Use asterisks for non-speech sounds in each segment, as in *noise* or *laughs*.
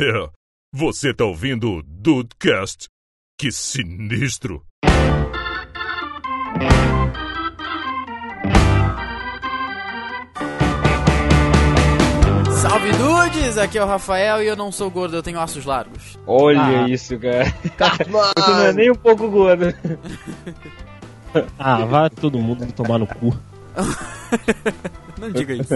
É, você tá ouvindo o Dudecast? Que sinistro! Salve dudes, aqui é o Rafael e eu não sou gordo, eu tenho ossos largos. Olha Ah. isso, cara. *laughs* *laughs* Você não é nem um pouco gordo. *laughs* Ah, vai todo mundo tomar no cu. *laughs* Não diga isso.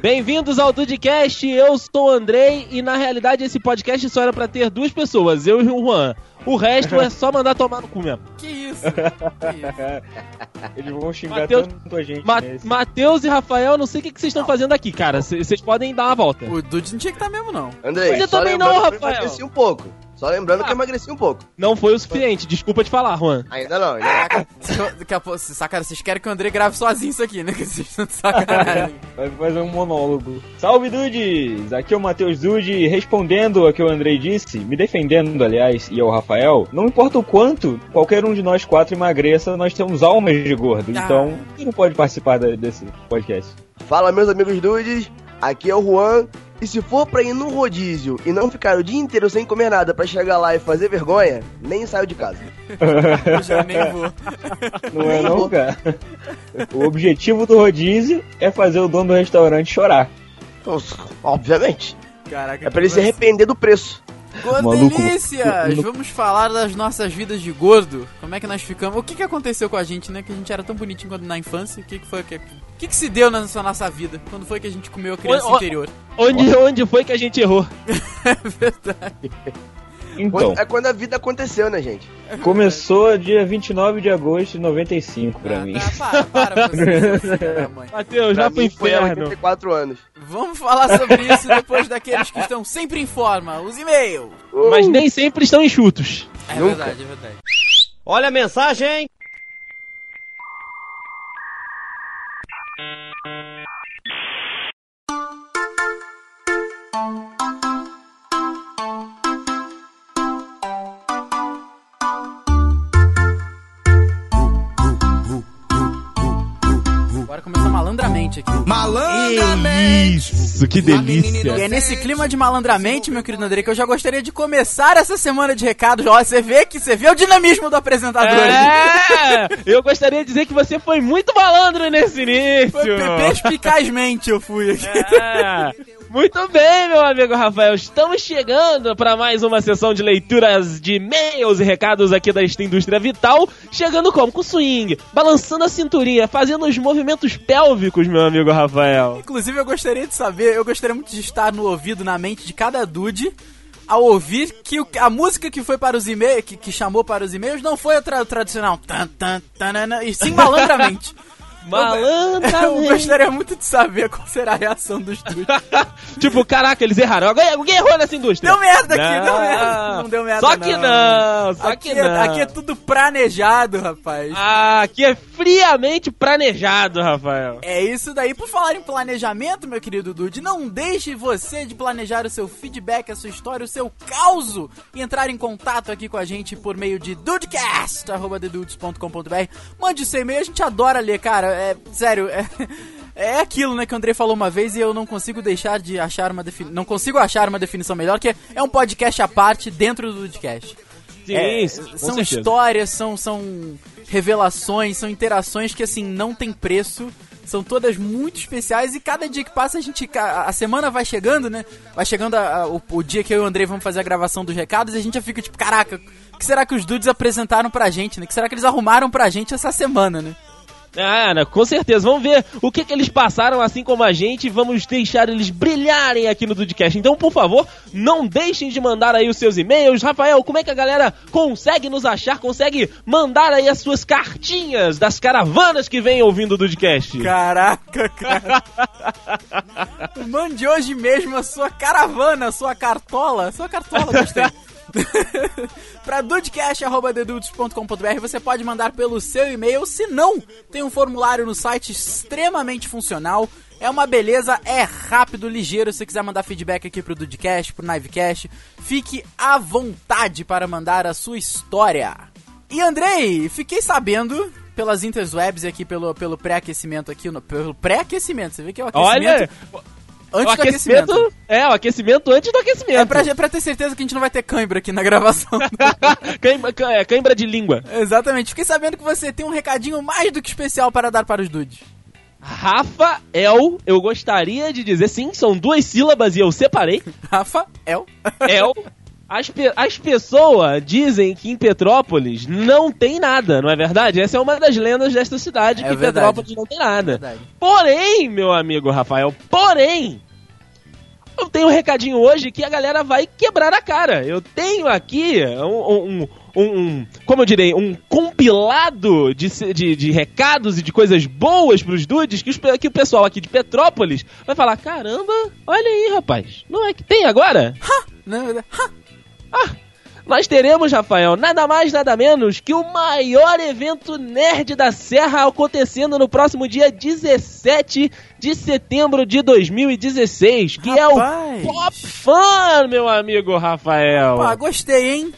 Bem-vindos ao Dudcast, eu sou o Andrei e na realidade esse podcast só era pra ter duas pessoas, eu e o Juan. O resto é só mandar tomar no cu mesmo. que isso? Que isso? Eles vão xingar Mateus- tanto a gente Ma nesse. Matheus e Rafael, não sei o que vocês estão fazendo aqui, cara. Vocês podem dar uma volta. O Dude não tinha que estar mesmo, não. Andrei, Você também não, Rafael. um pouco. Só lembrando que Ah. eu emagreci um pouco. Não foi o suficiente, desculpa te falar, Juan. Ainda não, ainda não. Caraca, *laughs* daqui a pouco, se- saca, vocês querem que o André grave sozinho isso aqui, né? Que vocês estão de sacanagem. *laughs* Vai fazer um monólogo. Salve, Dudes! Aqui é o Matheus Dude, respondendo ao que o Andrei disse, me defendendo, aliás, e ao Rafael, não importa o quanto qualquer um de nós quatro emagreça, nós temos almas de gordo. Ah. Então, quem não pode participar desse podcast? Fala, meus amigos dudes. Aqui é o Juan. E se for pra ir no rodízio e não ficar o dia inteiro sem comer nada pra chegar lá e fazer vergonha, nem saio de casa. Eu *laughs* já nem vou. Não é não, cara? O objetivo do rodízio é fazer o dono do restaurante chorar. Então, obviamente. Caraca, É pra ele se arrepender do preço. Maluco. Delícias! Vamos falar das nossas vidas de gordo. Como é que nós ficamos? O que, que aconteceu com a gente, né? Que a gente era tão bonitinho quando na infância. O que, que foi que. O que, que se deu na nossa, nossa vida? Quando foi que a gente comeu a criança oi. interior? Onde, onde foi que a gente errou? *laughs* Então, é quando a vida aconteceu, né, gente? começou dia 29 de agosto de 95 pra Ah, mim. tá, para, para você. *laughs* Matheus, Pra já pro mim foi há inferno. 84 anos. Vamos falar sobre isso depois daqueles que estão sempre em forma, os e-mails. Mas nem sempre estão enxutos. É Nunca. verdade, é verdade. Olha a mensagem! Malandramente aqui. Isso, que delícia. E é nesse clima de malandramente, meu querido André, que eu já gostaria de começar essa semana de recados. Ó, você vê que você vê o dinamismo do apresentador. É, *laughs* eu gostaria de dizer que você foi muito malandro nesse início. Foi pe- Perspicazmente eu fui aqui. É. Muito bem, meu amigo Rafael. Estamos chegando para mais uma sessão de leituras de e-mails e recados aqui da Indústria Vital. Chegando como? Com swing, balançando a cinturinha, fazendo os movimentos pélvicos, meu amigo Rafael. Inclusive, eu gostaria de saber, eu gostaria muito de estar no ouvido, na mente de cada dude, ao ouvir que a música que foi para os e-mails, que, que chamou para os e-mails, não foi a tra- tradicional, tan, tan, tanana, e sim malandramente. *laughs* Eu Malandramente. gostaria muito de saber qual será a reação dos dudes. *laughs* tipo, caraca, eles erraram. Alguém, errou nessa indústria. Deu merda aqui, Não. deu merda. Não deu merda, Só que não, só aqui, que é- não. aqui é tudo planejado, rapaz. Ah, aqui é friamente planejado, Rafael. É isso daí. Por falar em planejamento, meu querido Dude, não deixe você de planejar o seu feedback, a sua história, o seu caos e entrar em contato aqui com a gente por meio de dudecast.com.br. Mande seu e-mail, a gente adora ler, cara. É sério, é, é aquilo, né, que o Andrei falou uma vez e eu não consigo deixar de achar uma definição. Não consigo achar uma definição melhor, que é, é um podcast à parte dentro do Dudecast. Sim, É, são certeza. histórias, são, são revelações, são interações que assim não tem preço. São todas muito especiais e cada dia que passa a gente. A a semana vai chegando, né? Vai chegando a- a- o, o dia que eu e o Andrei vamos fazer a gravação dos recados e a gente já fica tipo, caraca, o que será que os dudes apresentaram pra gente, né? O que será que eles arrumaram pra gente essa semana, né? Ah, com certeza. Vamos ver o que, que eles passaram, assim como a gente. Vamos deixar eles brilharem aqui no Dudcast. Então, por favor, não deixem de mandar aí os seus e-mails. Rafael, como é que a galera consegue nos achar? Consegue mandar aí as suas cartinhas das caravanas que vêm ouvindo o Dudcast? Caraca, cara. *laughs* Mande hoje mesmo a sua caravana, a sua cartola. A sua cartola, gostei. *laughs* *laughs* pra dudecast.com.br você pode mandar pelo seu e-mail, se não, tem um formulário no site extremamente funcional. É uma beleza, é rápido, ligeiro. Se quiser mandar feedback aqui pro Dudecast, pro Knivecast, fique à vontade para mandar a sua história. E Andrei, fiquei sabendo pelas interwebs aqui pelo, pelo pré-aquecimento aqui, no- pelo pré-aquecimento, você vê que é o aquecimento... Olha, Antes do aquecimento. É, o aquecimento antes do aquecimento. É pra, pra ter certeza que a gente não vai ter cãibra aqui na gravação. *laughs* cãibra, é, cãibra de língua. Exatamente. Fiquei sabendo que você tem um recadinho mais do que especial para dar para os dudes. Rafael, eu gostaria de dizer, sim, são duas sílabas e eu separei. Rafael. El. *laughs* As, pe- as pessoas dizem que em Petrópolis não tem nada, não é verdade? Essa é uma das lendas desta cidade, É que verdade. Petrópolis não tem nada. Verdade. Porém, meu amigo Rafael, porém, eu tenho um recadinho hoje que a galera vai quebrar a cara. Eu tenho aqui um, um- um- um- como eu direi, um compilado de, de, de recados e de coisas boas pros dudes que, os que o pessoal aqui de Petrópolis vai falar, caramba, olha aí, rapaz, não é que tem agora? Não, é- ha! Ah, nós teremos, Rafael, nada mais, nada menos que o maior evento nerd da Serra acontecendo no próximo dia 17 de setembro de 2016, que é Rapaz. o Pop Fun, meu amigo Rafael. Pô, gostei, hein?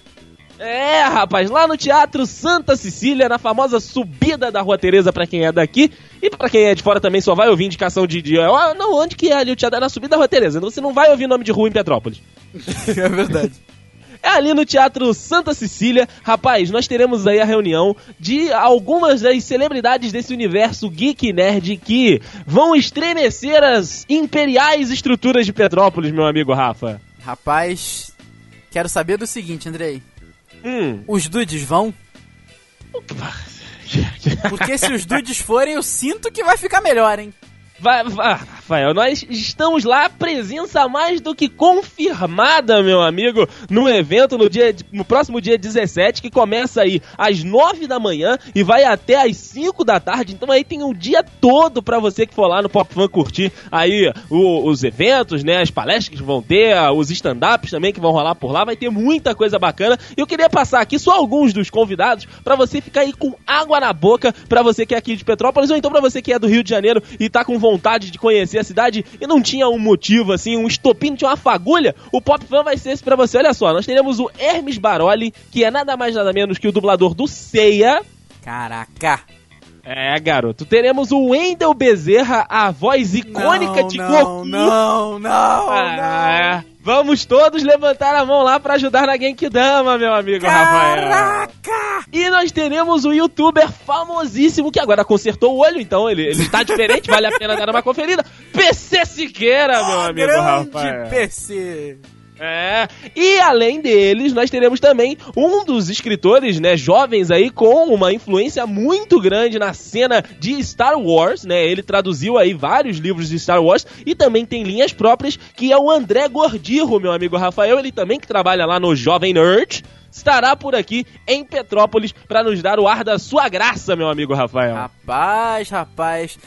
É, rapaz, lá no Teatro Santa Cecília, na famosa subida da Rua Tereza, pra quem é daqui. E pra quem é de fora também só vai ouvir indicação de. de ah, não, onde que é ali o teatro? É na subida da Rua Tereza. Você não vai ouvir nome de rua em Petrópolis. *laughs* É verdade. É ali no Teatro Santa Cecília. Rapaz, nós teremos aí a reunião de algumas das celebridades desse universo geek nerd que vão estremecer as imperiais estruturas de Petrópolis, meu amigo Rafa. Rapaz, quero saber do seguinte, Andrei. Hum. Os dudes vão? Porque se os dudes forem, eu sinto que vai ficar melhor, hein? Vai, vai, Rafael, nós estamos lá, presença mais do que confirmada, meu amigo, no evento no, dia, no próximo dia 17, que começa aí às 9 da manhã e vai até às 5 da tarde. Então aí tem um dia todo pra você que for lá no Pop Fun curtir aí o- os eventos, né, as palestras que vão ter, os stand-ups também que vão rolar por lá. Vai ter muita coisa bacana. E eu queria passar aqui só alguns dos convidados pra você ficar aí com água na boca, pra você que é aqui de Petrópolis ou então pra você que é do Rio de Janeiro e tá com vontade de conhecer a cidade e não tinha um motivo, assim, um estopim, não tinha uma fagulha, o Pop Fan vai ser esse pra você. Olha só, nós teremos o Hermes Baroli, que é nada mais nada menos que o dublador do Ceia. Caraca. É, garoto. Teremos o Wendel Bezerra, a voz icônica não, de não, Goku. Não, não, Ah, Vamos todos levantar a mão lá pra ajudar na Genkidama, meu amigo não. Rafael. Caraca! E nós teremos o youtuber famosíssimo que agora consertou o olho, então ele, ele está diferente, vale a pena dar uma conferida. PC Siqueira, meu amigo grande Rafael. PC. É, e além deles, nós teremos também um dos escritores, né, jovens aí com uma influência muito grande na cena de Star Wars, né? Ele traduziu aí vários livros de Star Wars e também tem linhas próprias, que é o André Gordirro, meu amigo Rafael, ele também que trabalha lá no Jovem Nerd. Estará por aqui em Petrópolis para nos dar o ar da sua graça, meu amigo Rafael. Rapaz, rapaz.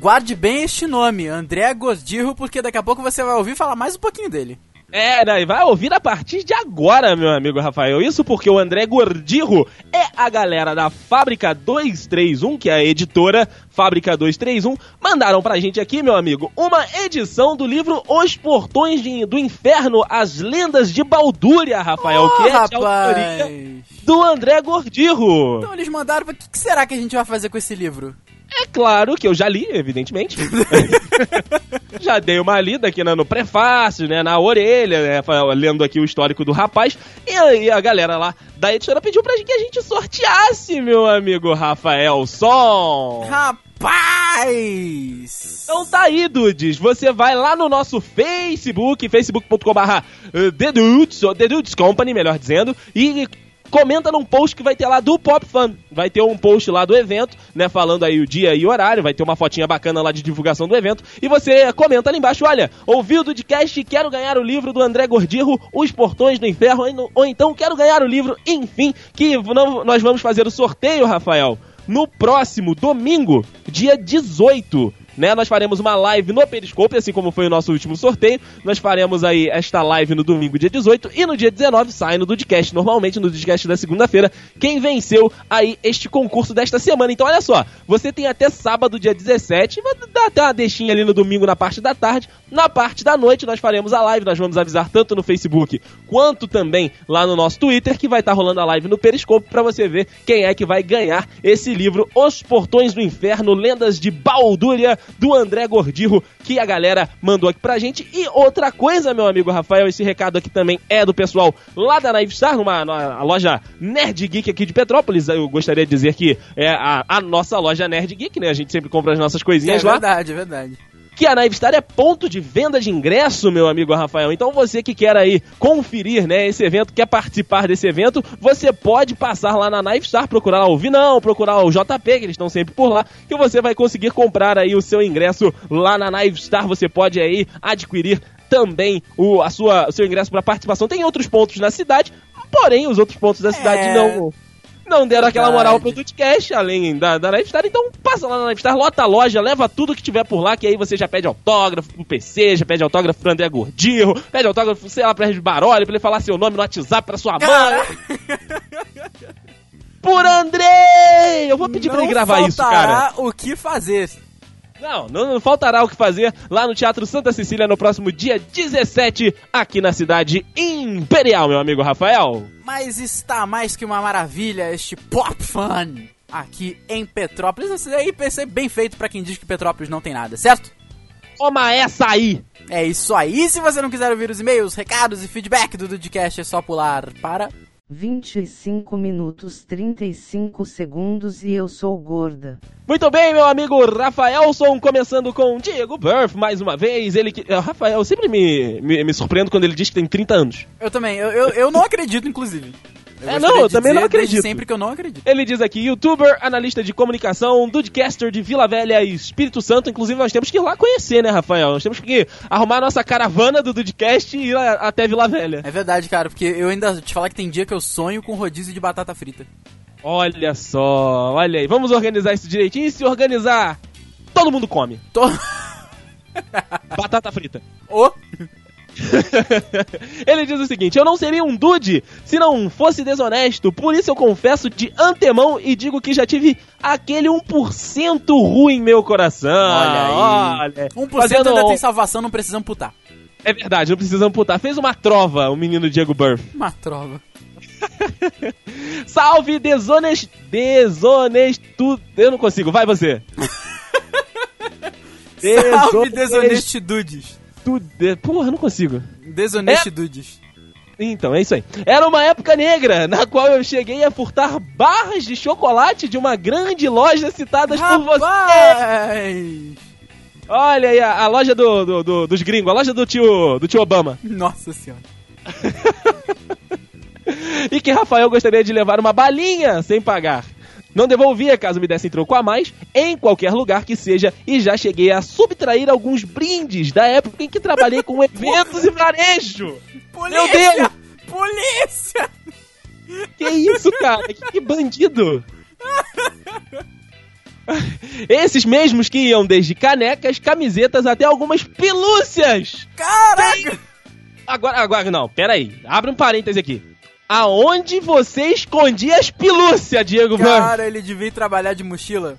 Guarde bem este nome, André Gosdirro, porque daqui a pouco você vai ouvir falar mais um pouquinho dele. É, né, e vai ouvir a partir de agora, meu amigo Rafael. Isso porque o André Gordirro é a galera da Fábrica 231, que é a editora Fábrica 231, mandaram pra gente aqui, meu amigo, uma edição do livro Os Portões de- do Inferno, As Lendas de Baldúria, Rafael, que é de autoria rapaz. do André Gordirro. Então eles mandaram, o que será que a gente vai fazer com esse livro? É claro que eu já li, evidentemente. *laughs* já dei uma lida aqui no prefácio, né, na orelha, né, lendo aqui o histórico do rapaz. E aí a galera lá da editora pediu pra que a gente sorteasse, meu amigo Rafael Som. Rapaz! Então tá aí, dudes. Você vai lá no nosso Facebook, facebook.com.br The Dudes, ou The Dudes Company, melhor dizendo, e comenta num post que vai ter lá do Pop Fan. Vai ter um post lá do evento, né, falando aí o dia e o horário, vai ter uma fotinha bacana lá de divulgação do evento, e você comenta ali embaixo, olha, ouvi o Dudcast e quero ganhar o livro do André Gordirro, Os Portões do Inferno, ou no- ou então quero ganhar o livro, enfim, que não- nós vamos fazer o sorteio, Rafael, no próximo domingo, dia 18. Né, nós faremos uma live no Periscope, assim como foi o nosso último sorteio. Nós faremos aí esta live no domingo, dia 18, e no dia 19 sai no Dudcast, normalmente no Dudcast da segunda-feira, quem venceu aí este concurso desta semana. Então, olha só, você tem até sábado, dia 17, vai dar até uma deixinha ali no domingo na parte da tarde. Na parte da noite, nós faremos a live, nós vamos avisar tanto no Facebook quanto também lá no nosso Twitter, que vai estar rolando a live no Periscope pra você ver quem é que vai ganhar esse livro, Os Portões do Inferno, Lendas de Baldúria, do André Gordirro, que a galera mandou aqui pra gente. E outra coisa, meu amigo Rafael, esse recado aqui também é do pessoal lá da Naive Star, numa, numa loja Nerd Geek aqui de Petrópolis. Eu gostaria de dizer que é a, a nossa loja Nerd Geek, né? A gente sempre compra as nossas É coisinhas lá verdade, é verdade. Que a Naive Star é ponto de venda de ingresso, meu amigo Rafael. Então você que quer aí conferir, né, esse evento, quer participar desse evento, você pode passar lá na Naive Star, procurar lá o Vinão, procurar o JP, que eles estão sempre por lá, que você vai conseguir comprar aí o seu ingresso lá na Naive Star. Você pode aí adquirir também o, a sua, o seu ingresso para participação. Tem outros pontos na cidade, porém os outros pontos da cidade É. não não deram aquela moral pro Dudcast, além da, da Nightstar, então passa lá na Nightstar, lota a loja, leva tudo que tiver por lá, que aí você já pede autógrafo pro PC, já pede autógrafo pro André Gordirro, pede autógrafo, sei lá, pra Regis Baroli, pra ele falar seu nome no WhatsApp pra sua mãe. Por André! Eu vou pedir pra Não ele gravar isso, cara. o que fazer. Não, não, faltará o que fazer lá no Teatro Santa Cecília no próximo dia 17, aqui na cidade imperial, meu amigo Rafael. Mas está mais que uma maravilha este Pop Fun aqui em Petrópolis. Esse aí PC bem feito pra quem diz que Petrópolis não tem nada, certo? Toma essa aí! É isso aí. Se você não quiser ouvir os e-mails, recados e feedback do Dudcast, é só pular para 25 minutos 35 segundos e eu sou gorda. Muito bem, meu amigo Rafaelson, começando com Diego Burff, mais uma vez. Ele que. eh, Rafael, eu sempre me, me, me surpreendo quando ele diz que tem 30 anos. Eu também, eu, eu, eu não acredito, inclusive. É, gostaria não, eu também não acredito. sempre que eu não acredito. Ele diz aqui, youtuber, analista de comunicação, Dudecaster de Vila Velha e Espírito Santo. Inclusive, nós temos que ir lá conhecer, né, Rafael? Nós temos que arrumar a nossa caravana do Dudecast e ir até Vila Velha. É verdade, cara, porque eu ainda te falar que tem dia que eu sonho com rodízio de batata frita. Olha só, olha aí. Vamos organizar isso direitinho e se organizar, todo mundo come. Tô... *laughs* Batata frita. Ô, *laughs* Ele diz o seguinte: Eu não seria um dude se não fosse desonesto. Por isso eu confesso de antemão e digo que já tive aquele 1% ruim em meu coração. Olha aí. Olha. 1% Fazendo- ainda tem salvação, não precisamos putar. É verdade, não precisamos putar. Fez uma trova o menino Diego Burff. Uma trova. *laughs* Salve desonest... desonesto. Eu não consigo, vai você. *laughs* Salve desonestidudes. De... Porra, não consigo. Desonestidudes. Então, é isso aí. Era uma época negra, na qual eu cheguei a furtar barras de chocolate de uma grande loja citadas por você. Rapaz! Olha aí, a, a loja do, do- do- dos gringos, a loja do tio, do tio Obama. Nossa senhora. *laughs* E que Rafael gostaria de levar uma balinha sem pagar. Não devolvia caso me dessem troco a mais, em qualquer lugar que seja, e já cheguei a subtrair alguns brindes da época em que trabalhei com *laughs* eventos e varejo. Meu Deus! Polícia! Que isso, cara? Que, que bandido! *laughs* Esses mesmos que iam desde canecas, camisetas até algumas pelúcias! Caraca! Agora, agora, não, pera aí. Abre um parêntese aqui. Aonde você escondia as pelúcias, Diego Van? Cara, ele devia ir trabalhar de mochila.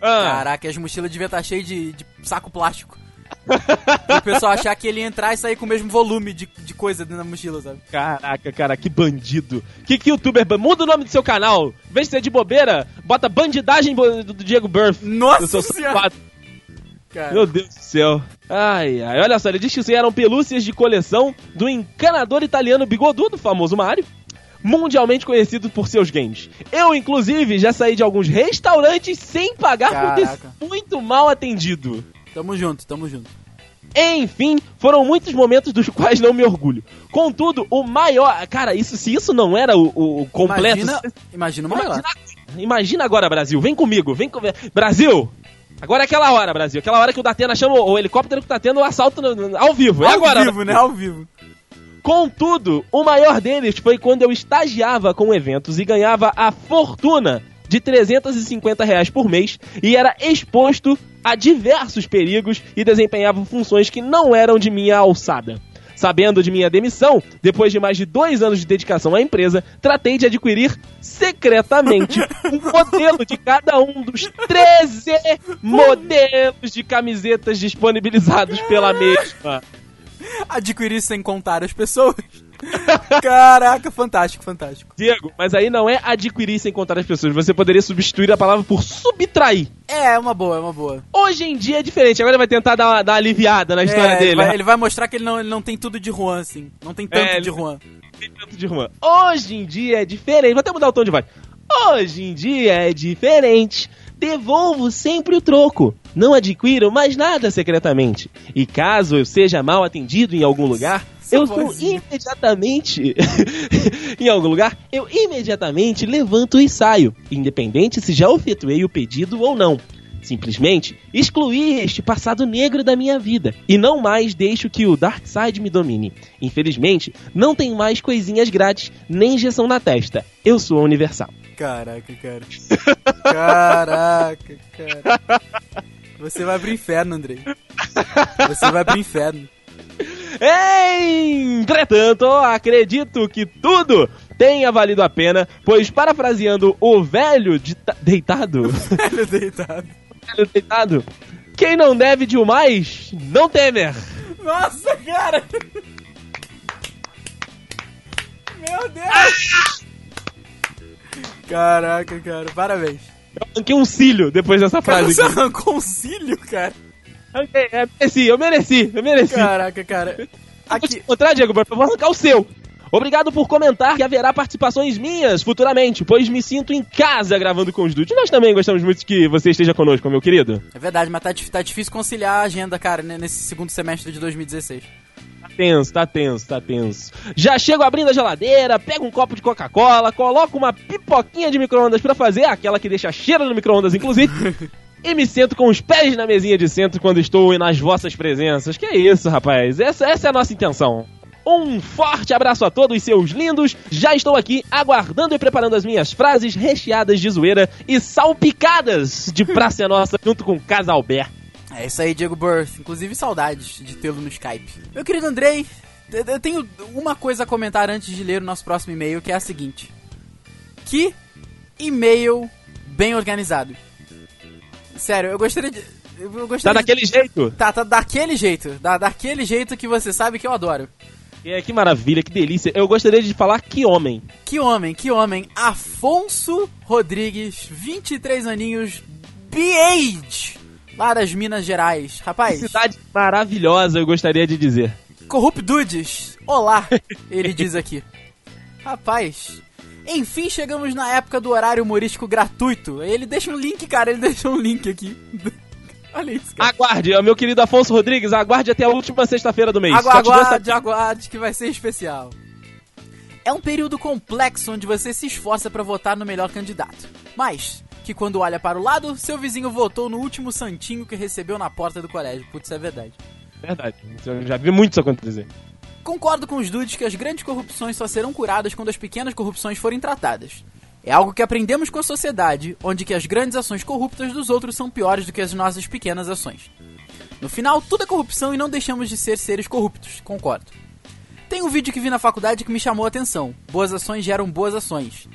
Ah, Caraca, as mochilas deviam estar cheias de, de saco plástico. *laughs* o pessoal achar que ele ia entrar e sair com o mesmo volume de, de coisa dentro da mochila, sabe? caraca, cara, que bandido. Que, que youtuber. Muda o nome do seu canal. Em vez de ser de bobeira, bota bandidagem do, Diego Burff. Nossa do seu senhora! safado. Cara, Meu Deus do céu. Ai, ai. Olha só, ele diz que eram pelúcias de coleção do encanador italiano bigodudo, famoso Mario. Mundialmente conhecido por seus games. Eu, inclusive, já saí de alguns restaurantes sem pagar por ter Caraca. sido muito mal atendido. tamo junto, tamo junto. Enfim, foram muitos momentos dos quais não me orgulho. Contudo, o maior. Cara, isso se isso não era o, o- completo. Imagina, imagina. Imagina, imagina agora, Brasil. Vem comigo, vem comigo. Brasil! Agora é aquela hora, Brasil. Aquela hora que o Datena chama o, helicóptero que tá tendo o assalto no- no- ao vivo. É Ao agora. vivo, né? Ao vivo. Contudo, o maior deles foi quando eu estagiava com eventos e ganhava a fortuna de 350 reais por mês e era exposto a diversos perigos e desempenhava funções que não eram de minha alçada. Sabendo de minha demissão, depois de mais de dois anos de dedicação à empresa, tratei de adquirir secretamente *laughs* um modelo de cada um dos 13 modelos de camisetas disponibilizados pela mesma. Adquirir sem contar as pessoas. *laughs* Caraca, fantástico, fantástico. Diego, mas aí não é adquirir sem contar as pessoas. Você poderia substituir a palavra por subtrair. É, é uma boa, é uma boa. Hoje em dia é diferente. Agora ele vai tentar dar dar uma aliviada na história É, dele. Ele vai, ele vai mostrar que ele não, ele não tem tudo de Juan, assim. Não tem tanto É, de Juan. Tem tanto de Juan. Hoje em dia é diferente. Vou até mudar o tom de voz. Hoje em dia é diferente. Devolvo sempre o troco. Não adquiro mais nada secretamente. E caso eu seja mal atendido em algum lugar, Eu sou imediatamente. *laughs* em algum lugar, eu imediatamente levanto e saio, independente se já efetuei o pedido ou não. Simplesmente excluí este passado negro da minha vida e não mais deixo que o Dark Side me domine. Infelizmente, não tem mais coisinhas grátis nem injeção na testa. Eu sou universal. Caraca, cara. Caraca, cara. Você vai pro inferno, Andrei. Você vai pro inferno. Entretanto, acredito que tudo tenha valido a pena, pois parafraseando o velho deitado, Velho deitado. velho deitado, quem não deve de mais, não temer. Nossa, cara! Meu Deus! Caraca, cara, parabéns. Eu arranquei um cílio depois dessa Cara, frase você aqui. arrancou um cílio, cara. Arranquei, é, mereci, eu mereci, eu mereci. Caraca, cara. Vou te Aqui. encontrar, Diego, eu vou arrancar o seu. Obrigado por comentar que haverá participações minhas futuramente, pois me sinto em casa gravando com os dudes. Nós também gostamos muito que você esteja conosco, meu querido. É verdade, mas tá, tá difícil conciliar a agenda, cara, né, nesse segundo semestre de 2016. Tá tenso, tá tenso, tá tenso. Já chego abrindo a geladeira, pego um copo de Coca-Cola, coloco uma pipoquinha de micro-ondas pra fazer, aquela que deixa cheiro no micro-ondas, inclusive. *laughs* E me sento com os pés na mesinha de centro quando estou nas vossas presenças. Que é isso, rapaz? Essa, essa é a nossa intenção. Um forte abraço a todos, seus lindos. Já estou aqui aguardando e preparando as minhas frases recheadas de zoeira e salpicadas de *laughs* Praça Nossa junto com Casalber. É isso aí, Diego Burth. Inclusive, saudades de tê-lo no Skype. Meu querido Andrei, eu- eu tenho uma coisa a comentar antes de ler o nosso próximo e-mail, que é a seguinte. Que e-mail bem organizado. Sério, eu gostaria de... Eu Tá gostaria de- daquele jeito? Tá, tá daquele jeito. Da, daquele jeito que você sabe que eu adoro. É, que maravilha, que delícia. Eu gostaria de falar que homem. Que homem, que homem. Afonso Rodrigues, 23 aninhos, B-Age, lá das Minas Gerais. Rapaz, Cidade maravilhosa, eu gostaria de dizer. Corrupdudes, olá, ele diz aqui. Rapaz, enfim chegamos na época do horário humorístico gratuito. Ele deixa um link, cara, ele *laughs* deixa um link aqui. *laughs* Olha isso, cara. Aguarde, meu querido Afonso Rodrigues, aguarde até a última sexta-feira do mês. Agu dou essa- aguarde, aguarde, que vai ser especial. É um período complexo onde você se esforça pra votar no melhor candidato. Mas, que quando olha para o lado, seu vizinho votou no último santinho que recebeu na porta do colégio. Putz, é verdade. Verdade, eu já vi muito isso acontecer. Concordo com os dudes que as grandes corrupções só serão curadas quando as pequenas corrupções forem tratadas. É algo que aprendemos com a sociedade, onde que as grandes ações corruptas dos outros são piores do que as nossas pequenas ações. No final, tudo é corrupção e não deixamos de ser seres corruptos, concordo. Tem um vídeo que vi na faculdade que me chamou a atenção. Boas ações geram boas ações.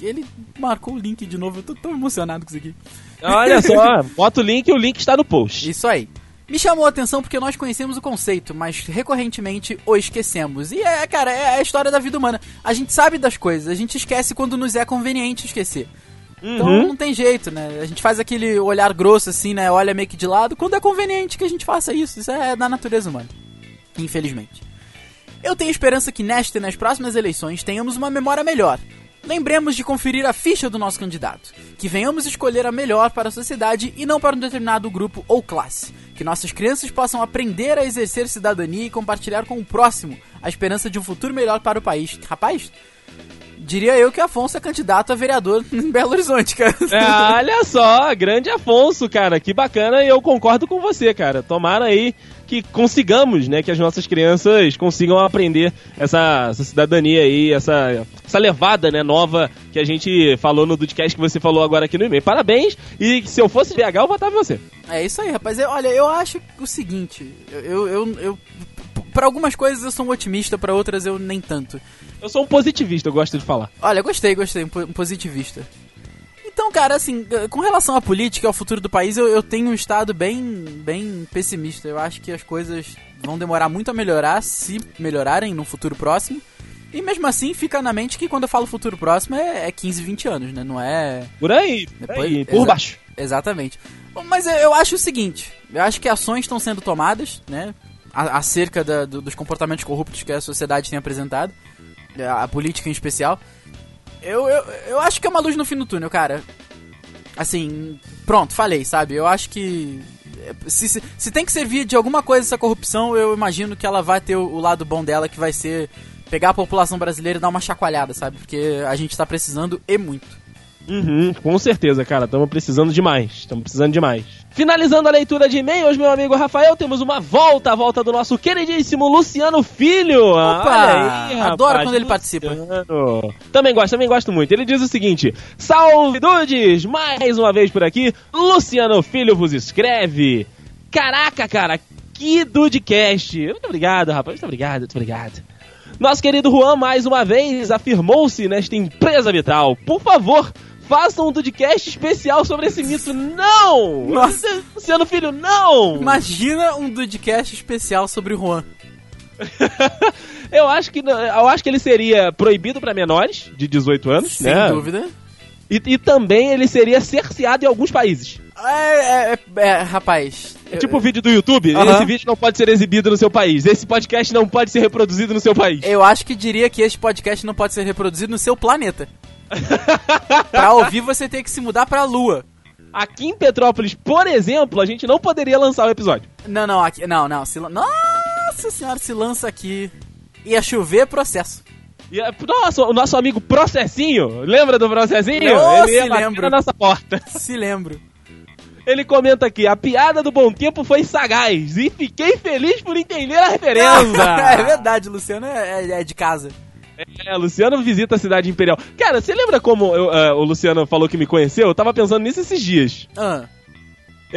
Ele marcou o link de novo, eu tô tão emocionado com isso aqui. Olha só, *laughs* bota o link e o link está no post. Isso aí. Me chamou a atenção porque nós conhecemos o conceito, mas recorrentemente o esquecemos. E é, cara, é a história da vida humana. A gente sabe das coisas, a gente esquece quando nos é conveniente esquecer. Então Uhum. não tem jeito, né? A gente faz aquele olhar grosso assim, né? Olha meio que de lado, quando é conveniente que a gente faça isso. Isso é da natureza humana. Infelizmente. Eu tenho esperança que nesta e nas próximas eleições tenhamos uma memória melhor. Lembremos de conferir a ficha do nosso candidato. Que venhamos escolher a melhor para a sociedade e não para um determinado grupo ou classe. Que nossas crianças possam aprender a exercer cidadania e compartilhar com o próximo a esperança de um futuro melhor para o país. Rapaz, diria eu que Afonso é candidato a vereador *laughs* em Belo Horizonte, cara. É, olha só, grande Afonso, cara, que bacana e eu concordo com você, cara. Tomara aí que consigamos, né, que as nossas crianças consigam aprender essa, essa cidadania aí, essa, essa levada, né, nova que a gente falou no Dudcast que você falou agora aqui no e-mail. Parabéns e se eu fosse VH eu votava em você. É isso aí, rapaz. Eu- olha, eu acho o seguinte, eu, eu, eu para algumas coisas eu sou um otimista, para outras eu nem tanto. Eu sou um positivista, eu gosto de falar. Olha, gostei, gostei, um po- positivista. Então, cara, assim, com relação à política e ao futuro do país, eu, eu tenho um estado bem, bem pessimista. Eu acho que as coisas vão demorar muito a melhorar, se melhorarem no futuro próximo. E mesmo assim, fica na mente que quando eu falo futuro próximo é, é 15, 20 anos, né? Não é. Por aí, por, Depois- aí, por baixo. Exatamente. Mas eu acho o seguinte: eu acho que ações estão sendo tomadas, né? A- Acerca da- do- dos comportamentos corruptos que a sociedade tem apresentado, a, a política em especial. Eu, eu, eu acho que é uma luz no fim do túnel, cara. Assim, pronto, falei, sabe? Eu acho que. Se, se, se tem que servir de alguma coisa essa corrupção, eu imagino que ela vai ter o, o lado bom dela, que vai ser pegar a população brasileira e dar uma chacoalhada, sabe? Porque a gente tá precisando e muito. Uhum, com certeza, cara. Estamos precisando demais. Estamos precisando demais. Finalizando a leitura de e-mails, meu amigo Rafael, temos uma volta, a volta do nosso queridíssimo Luciano Filho. Opa, adoro quando ele participa. Também gosto, também gosto muito. Ele diz o seguinte: Salve dudes! Mais uma vez por aqui, Luciano Filho vos escreve. Caraca, cara, que dudecast. Muito obrigado, rapaz. Muito obrigado, muito obrigado. Nosso querido Juan, mais uma vez, afirmou-se nesta empresa vital. Por favor, façam um Dudcast especial sobre esse mito. Não! Nossa. Luciano Filho, não! Imagina um Dudcast especial sobre o Juan. *laughs* Eu acho que eu acho que ele seria proibido para menores de 18 anos, Sem né? dúvida. E, e também ele seria cerceado em alguns países. É, é, é, é, rapaz. eu- tipo o vídeo do YouTube, Aham. esse vídeo não pode ser exibido no seu país. Esse podcast não pode ser reproduzido no seu país. Eu acho que diria que este podcast não pode ser reproduzido no seu planeta. *laughs* pra ouvir, você tem que se mudar pra lua. Aqui em Petrópolis, por exemplo, a gente não poderia lançar o episódio. Não, não, aqui. Não, não. Se, nossa senhora, se lança aqui. Ia chover processo. É, nossa, o nosso amigo Processinho, lembra do Processinho? Nossa, ele ia bater lembro. na nossa porta. Se lembro. Ele comenta aqui, a piada do bom tempo foi sagaz e fiquei feliz por entender a referência. *laughs* é verdade, Luciano é, é- é de casa. É, Luciano visita a cidade imperial. Cara, você lembra como eu, eh, o Luciano falou que me conheceu? Eu tava pensando nisso esses dias. Ah,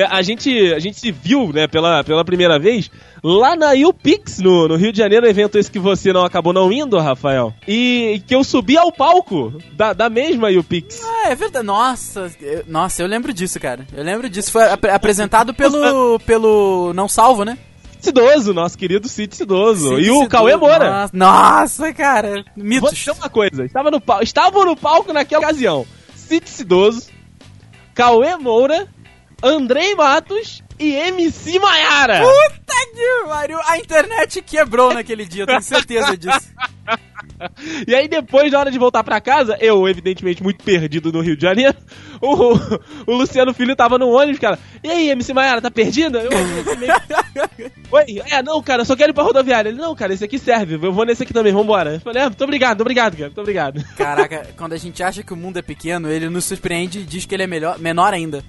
a, gente, a gente se viu, né, pela, pela primeira vez lá na UPix, no, no Rio de Janeiro, evento esse que você não acabou não indo, Rafael. E que eu subi ao palco da, da mesma UPix. Ah, é verdade. Nossa, eu- nossa, eu lembro disso, cara. Eu lembro disso. Foi ap- apresentado pelo, *laughs* pelo Não Salvo, né? Cidoso, nosso querido Cid Cidoso. Cid e o Cidoso. Cauê Moura. Nossa, nossa, cara. Vou Mitos. dizer uma coisa, estava no pal- estavam no palco naquela ocasião. Cid Cidoso, Cauê Moura, Andrei Matos e MC Maiara. Puta que pariu. A internet quebrou naquele dia, eu tenho certeza disso. *laughs* E aí depois, na hora de voltar pra casa, eu, evidentemente, muito perdido no Rio de Janeiro, o, o Luciano Filho tava no ônibus, cara. E aí, MC Maiara, tá perdida? Eu, meio- *laughs* Oi? É, não, cara, eu só quero ir pra rodoviária. Ele, não, cara, esse aqui serve, eu vou nesse aqui também, vambora. Eu falei, é, muito obrigado, obrigado, cara, muito obrigado. Caraca, quando a gente acha que o mundo é pequeno, ele nos surpreende e diz que ele é melhor, menor ainda.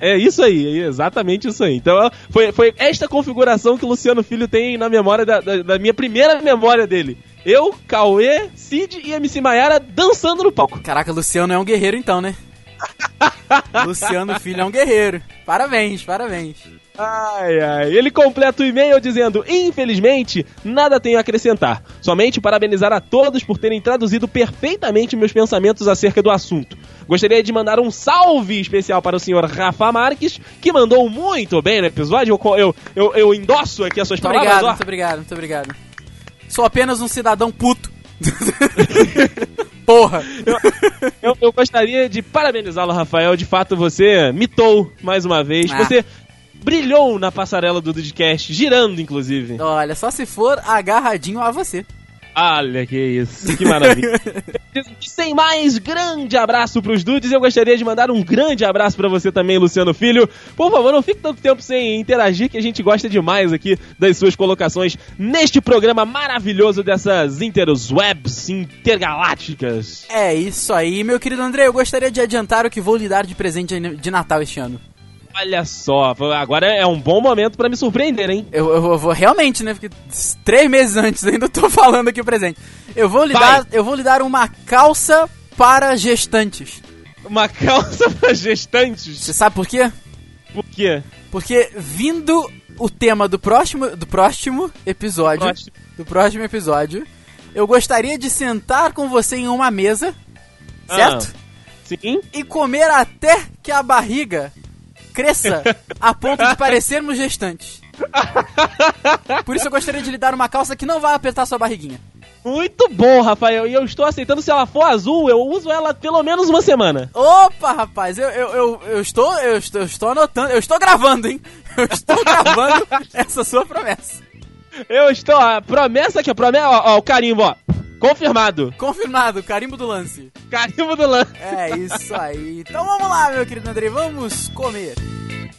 É isso aí, é exatamente isso aí. Então, foi, foi esta configuração que o Luciano Filho tem na memória da, da, da minha primeira memória dele. Eu, Cauê, Cid e MC Maiara dançando no palco. Caraca, Luciano é um guerreiro então, né? *laughs* Luciano Filho é um guerreiro. Parabéns, parabéns. Ai, ai. Ele completa o e-mail dizendo: Infelizmente, nada tenho a acrescentar. Somente parabenizar a todos por terem traduzido perfeitamente meus pensamentos acerca do assunto. Gostaria de mandar um salve especial para o senhor Rafa Marques, que mandou muito bem no episódio. Eu, eu, eu, eu endosso aqui as suas Muito palavras. obrigado, ó. muito obrigado, muito obrigado. Sou apenas um cidadão puto. *laughs* Porra. Eu, eu gostaria de parabenizá-lo, Rafael. De fato, você mitou mais uma vez. Ah. Você brilhou na passarela do Dudcast, girando, inclusive. Olha, só se for agarradinho a você. Olha que isso, que maravilha. *laughs* Sem mais, grande abraço pros dudes. Eu gostaria de mandar um grande abraço pra você também, Luciano Filho. Por favor, não fique tanto tempo sem interagir, que a gente gosta demais aqui das suas colocações neste programa maravilhoso dessas interwebs intergalácticas. É isso aí, meu querido André. Eu gostaria de adiantar o que vou lhe dar de presente de Natal este ano. Olha só, agora é um bom momento pra me surpreender, hein? Eu, eu vou- vou realmente, né? Porque três meses antes ainda tô *laughs* falando aqui o presente. Eu vou lhe Vai. dar, eu vou lhe dar uma calça para gestantes. Uma calça *laughs* pra gestantes. Você sabe por quê? Por quê? Porque vindo o tema do próximo, do próximo episódio, Próximo. do próximo episódio, eu gostaria de sentar com você em uma mesa, Ah. certo? Sim. e comer até que a barriga cresça a ponto de parecermos gestantes. Por isso eu gostaria de lhe dar uma calça que não vai apertar sua barriguinha. Muito bom, Rafael. E eu estou aceitando se ela for azul, eu uso ela pelo menos uma semana. Opa, rapaz, eu, eu, eu, eu estou, eu estou, eu estou anotando, eu estou gravando, hein? Eu estou gravando *laughs* essa sua promessa. Eu estou. A promessa aqui, a promessa. Ó, ó, o carimbo, ó. Confirmado. Confirmado, carimbo do lance. Carimbo do lance. É isso aí. Então vamos lá, meu querido Andrei, vamos comer.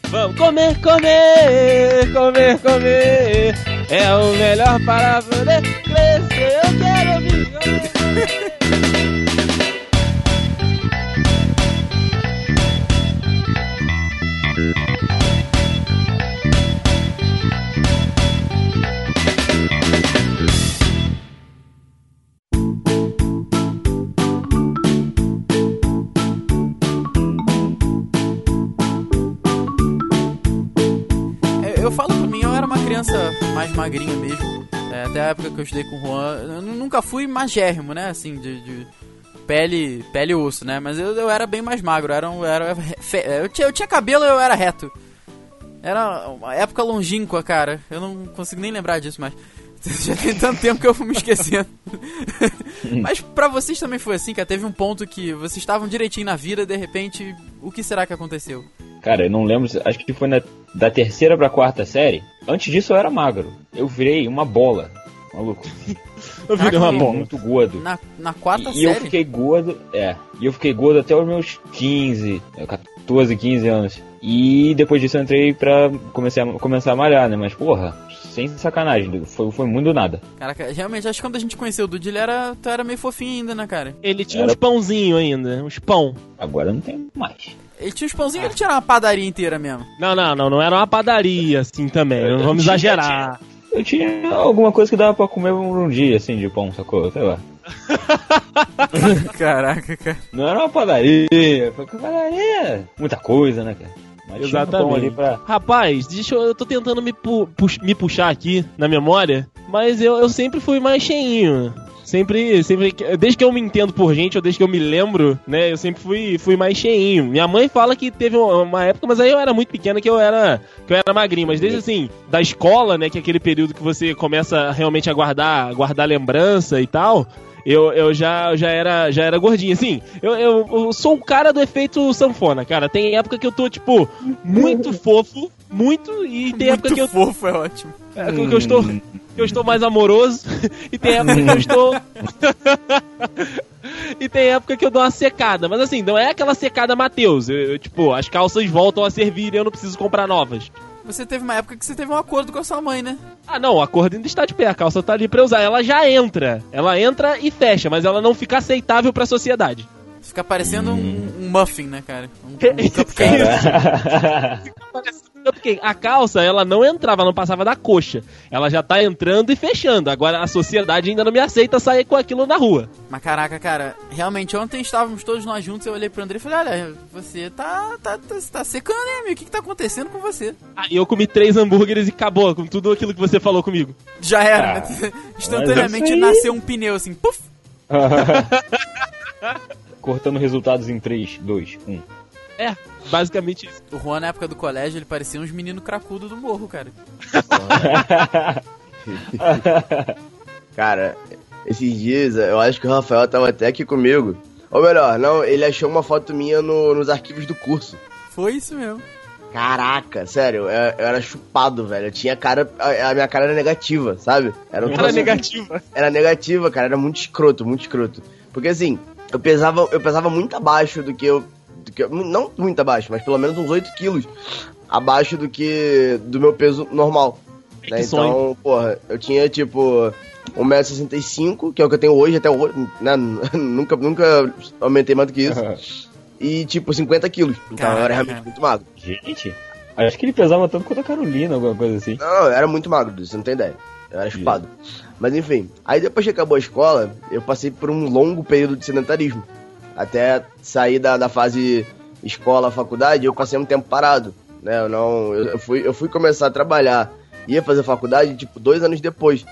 Vamos comer, comer, comer, comer. É o melhor para poder crescer. Eu quero viver. *laughs* criança mais magrinha mesmo. É, até a época que eu estudei com o Juan, eu nu- nunca fui magérrimo, né? Assim, de, de pele, pele e osso, né? Mas eu, eu era bem mais magro, eu era, um- era fe- eu, tinha, eu tinha cabelo e eu era reto. Era uma época longínqua, cara. Eu não consigo nem lembrar disso mais. *laughs* Já tem tanto tempo que eu fui me esquecendo. *laughs* Mas pra vocês também foi assim, cara? Teve um ponto que vocês estavam direitinho na vida, de repente, o que será que aconteceu? Cara, eu não lembro, acho que foi na, da terceira pra quarta série. Antes disso eu era magro. Eu virei uma bola. Maluco. *laughs* Eu virei uma bomba. Muito gordo. Na, na quarta E eu série? fiquei gordo, é. E eu fiquei gordo até os meus 15, 14, 15 anos. E depois disso eu entrei pra começar a, começar a malhar, né? Mas porra, sem sacanagem, foi, foi muito do nada. Caraca, realmente, acho que quando a gente conheceu o Dude, ele era, tu era meio fofinho ainda, né, cara? Ele tinha Era- uns pãozinhos ainda, uns pão. Agora não tem mais. Ele tinha uns pãozinhos, ele tinha uma padaria inteira mesmo. Não, não, não, não era uma padaria assim também. Não Eu vamos tinha- exagerar. Eu tinha alguma coisa que dava pra comer um dia, assim, de pão, sacou? Sei lá. *laughs* Caraca, cara. Não era uma padaria, foi uma padaria. Muita coisa, né, cara? Mas tinha um pão Exatamente. ali pra... Rapaz, deixa eu, eu tô tentando me, pu- pux- me puxar aqui na memória, mas eu, eu sempre fui mais cheinho. Sempre, sempre, desde que eu me entendo por gente, ou desde que eu me lembro, né, eu sempre fui, fui mais cheinho. Minha mãe fala que teve uma, época, mas aí eu era muito pequena que eu era, que eu era magrinho, mas desde assim, da escola, né, que é aquele período que você começa realmente a guardar, guardar lembrança e tal, eu, eu já, já, era, já era gordinho. Assim, eu, eu, eu sou o cara do efeito sanfona, cara. Tem época que eu tô, tipo, muito *laughs* fofo, muito, e tem época Muito que eu, fofo, é ótimo. é, que eu estou que eu estou mais amoroso, *laughs* e tem época que eu estou. *laughs* e tem época que eu dou uma secada. Mas assim, não é aquela secada Matheus. Eu, eu, tipo, as calças voltam a servir e eu não preciso comprar novas. Você teve uma época que você teve um acordo com a sua mãe, né? Ah, não, o acordo ainda está de pé, a calça tá ali pra usar. Ela já entra. Ela entra e fecha, mas ela não fica aceitável pra sociedade. Fica parecendo um, um muffin, né, cara? Um, um *laughs* Que- cupcake. Porque a calça, ela não entrava, ela não passava da coxa. Ela já tá entrando e fechando. Agora a sociedade ainda não me aceita sair com aquilo na rua. Mas caraca, cara, realmente ontem estávamos todos nós juntos, eu olhei pro André e falei, olha, você tá, tá, tá, tá secando, né, amigo? O que que tá acontecendo com você? Aí eu comi três hambúrgueres e acabou com tudo aquilo que você falou comigo. Já era, Ah, né? *laughs* Instantaneamente aí- nasceu um pneu assim, puf! *laughs* Cortando resultados em um. 3, 2, 1. É, basicamente isso. O Juan, na época do colégio, ele parecia uns meninos cracudos do morro, cara. *laughs* Cara, esses dias eu acho que o Rafael tava até aqui comigo. Ou melhor, não, ele achou uma foto minha no- nos arquivos do curso. Foi isso mesmo. Caraca, sério, eu, eu era chupado, velho. Eu tinha cara. A, a minha cara era negativa, sabe? Era um troço- negativa. Era negativa, cara. Era muito escroto, muito escroto. Porque assim, eu pesava, eu pesava muito abaixo do que eu. Do que eu- não muito abaixo, mas pelo menos uns 8 quilos abaixo do que. do meu peso normal. né? Que sonho. Então, porra, eu tinha tipo 1,65m, que é o que eu tenho hoje até hoje, né? *laughs* nunca, nunca aumentei mais do que isso. e tipo 50 quilos. Então eu era Caraca. realmente muito magro. Gente, acho que ele pesava tanto quanto a Carolina, alguma coisa assim. Não, eu era muito magro, você não tem ideia. Eu era chupado. Mas enfim, aí depois que acabou a escola, eu passei por um longo período de sedentarismo. Até sair da, da fase escola, faculdade, eu passei um tempo parado. Né? Eu não. Eu eu fui, eu fui começar a trabalhar, ia fazer faculdade, tipo, dois anos depois.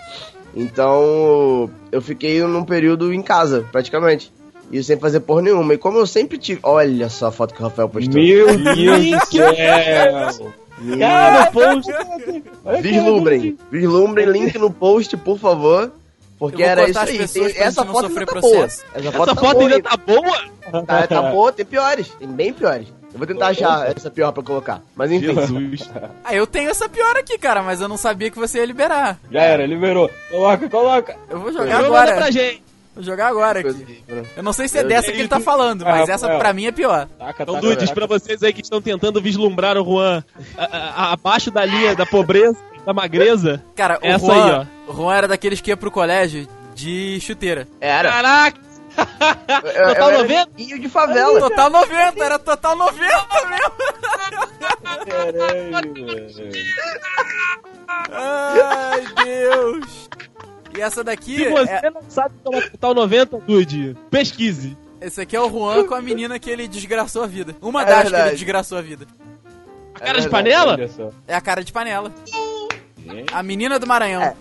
Então eu fiquei num período em casa, praticamente. E sem fazer porra nenhuma. E como eu sempre tive. Olha só a foto que o Rafael postou. Meu Deus do céu! Cara, post. Vislumbrem. Vislumbrem, link no post, por favor. Porque Eu era isso aí. essa foto ainda tá boa. Essa Essa foto, foto tá ainda boa. tá boa? Tá, tá boa, tem piores. Tem bem piores. Eu vou tentar achar essa pior pra colocar. Mas enfim. Jesus. *laughs* Ah, eu tenho essa pior aqui, cara, mas eu não sabia que você ia liberar. Já era, liberou. Coloca, coloca. Eu vou jogar Joga manda pra agora. gente. Vou jogar agora aqui. Eu não sei se é Eu- dessa que ele tá falando, mas Ah, essa Rafael. pra mim é pior. Então, taca, Dudes, pra vocês aí que estão tentando vislumbrar o Juan a- a- a- abaixo da linha da pobreza, da magreza. Cara, o Essa Juan, aí, o Juan era daqueles que ia pro colégio de chuteira. Era. Caraca! Eu, eu Total era 90? neguinho de favela. Total 90, era total 90 mesmo. Caralho. Ai, Deus. E essa daqui, Se você é, não sabe como é Total 90, Dude, pesquise. esse aqui é o Juan com a menina que ele desgraçou a vida. Uma É das que verdade. ele desgraçou a vida. A cara de verdade, panela? É a cara de panela. A menina do Maranhão. É.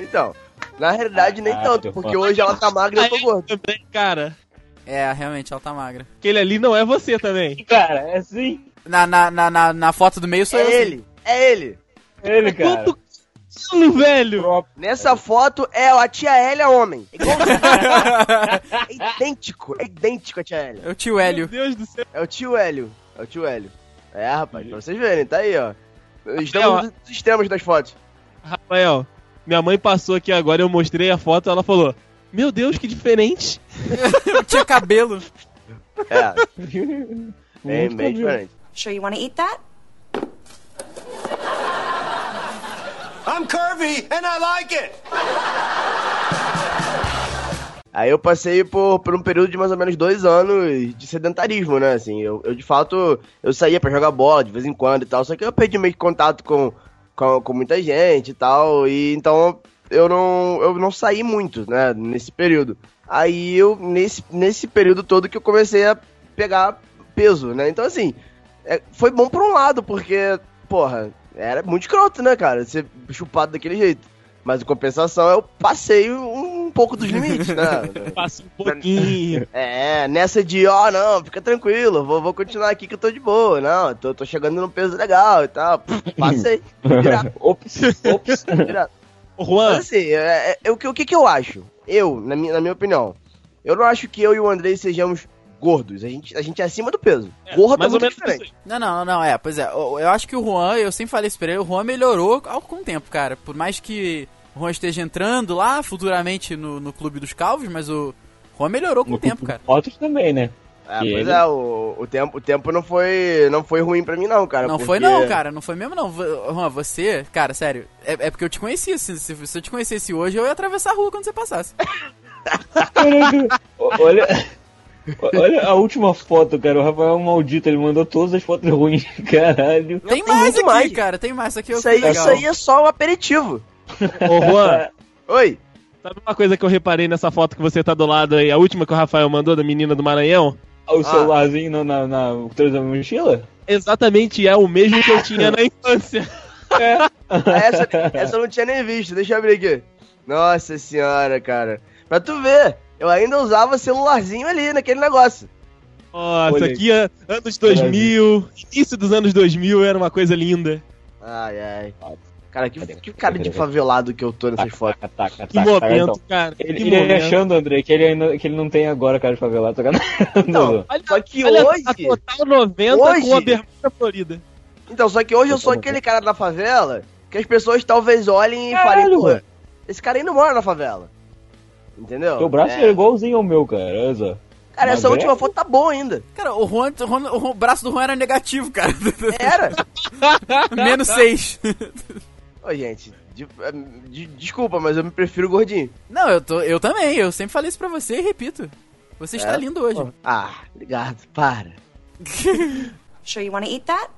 Então, na realidade nem Ah, tanto, porque fã. hoje ela tá magra e eu tô gordo. também, cara. É, realmente, ela tá magra. Aquele ali não é você também. Cara, é assim. Na, na, na, na, na foto do meio sou eu. É sim. ele, é ele. Ele, cara. Quanto quilo, velho? Nessa foto é a tia Hélia homem. Igualzinho. *laughs* é idêntico, é idêntico a tia Hélia. É o tio Meu Hélio. Deus do céu. É o tio Hélio, é o tio Hélio. É, rapaz, pra vocês verem, tá aí, ó. Rafael, Estamos nos extremos das fotos. Rafael, minha mãe passou aqui agora, eu mostrei a foto, ela falou: Meu Deus, que diferente. *laughs* Eu tinha cabelo. É, *laughs* bem, bem diferente. Sure you want to eat that? I'm curvy and I like it. Aí eu passei por, por um período de mais ou menos dois anos de sedentarismo, né? Assim, eu, eu de fato, eu saía pra jogar bola de vez em quando e tal, só que eu perdi meio que contato com, com, com muita gente e tal, e então eu não, eu não saí muito, né, nesse período. Aí eu, nesse, nesse período todo que eu comecei a pegar peso, né? Então assim, é, foi bom por um lado, porque, porra, era muito escroto, né, cara? Ser chupado daquele jeito. Mas em compensação eu passei um, um pouco dos limites, né? *laughs* Passa um pouquinho. É, nessa de, ó, não, fica tranquilo, vou, vou continuar aqui que eu tô de boa, não, tô, tô chegando num peso legal e tal. *laughs* Passei, direto, *laughs* Ops, ops. direto. Ô, Mas Juan, assim, é, é, o, que, o que que eu acho? Eu, na minha, na minha opinião, eu não acho que eu e o Andrei sejamos gordos, a gente, a gente é acima do peso. Gordo é mais ou muito menos diferente. isso Não, não, não, é, pois é. Eu eu acho que o Juan, eu sempre falei isso pra ele, o Juan melhorou ao com o tempo, cara. Por mais que o Juan esteja entrando lá futuramente no, no Clube dos Calvos, mas o Juan melhorou com o tempo, cara. Fotos também, né? É, pois ele? é, o, o, tempo, o tempo não foi, não foi ruim pra mim não, cara. Não porque- foi não, cara, não foi mesmo não. Juan, você, cara, sério, é, é porque eu te conhecia. Se, se, eu te conhecesse hoje, eu ia atravessar a rua quando você passasse. *laughs* Olha. Olha a última foto, cara. O Rafael é um maldito, ele mandou todas as fotos ruins. *laughs* Caralho. Tem tem mais aqui, mais. cara, tem mais. Isso aqui é Isso aí, legal. isso aí é só um aperitivo. ô Juan, *laughs* Oi, sabe uma coisa que eu reparei nessa foto que você tá do lado aí, a última que o Rafael mandou da menina do Maranhão? O celularzinho na, na, na, da mochila? Exatamente, é o mesmo que eu *laughs* tinha na infância. Ah, essa, essa eu não tinha nem visto, deixa eu abrir aqui. Nossa senhora, cara. Pra tu ver, eu ainda usava celularzinho ali naquele negócio. Nossa, Olha aqui é anos 2000, início dos anos 2000, era uma coisa linda. Ai, ai. Cara, que, que cara de favelado que eu tô nessas fotos. Taca, taca, Que taca, momento, então. cara. Ele, que ele momento. achando, André, que ele, ainda, que ele não tem agora cara de favelado. Tá *laughs* Não, Olha, só que olha hoje. a total 90 Hoje- com a bermuda florida. Então, só que hoje eu sou aquele cara da favela que as pessoas talvez olhem e falem, Caralho, pô, mano. esse cara aí não mora na favela. Entendeu? Teu braço é. é. igualzinho ao meu, cara. Só. Cara, essa Mas é? última foto tá boa ainda. Cara, o, Juan, o, Juan- o braço do Juan era negativo, cara. Era. *laughs* Menos seis. Ô, gente, de- de- desculpa, mas eu me prefiro gordinho. Não, eu, tô, eu também. Eu sempre falei isso pra você e repito. Você está É? lindo hoje. Ah, obrigado, para. *laughs* Sure you want to eat that?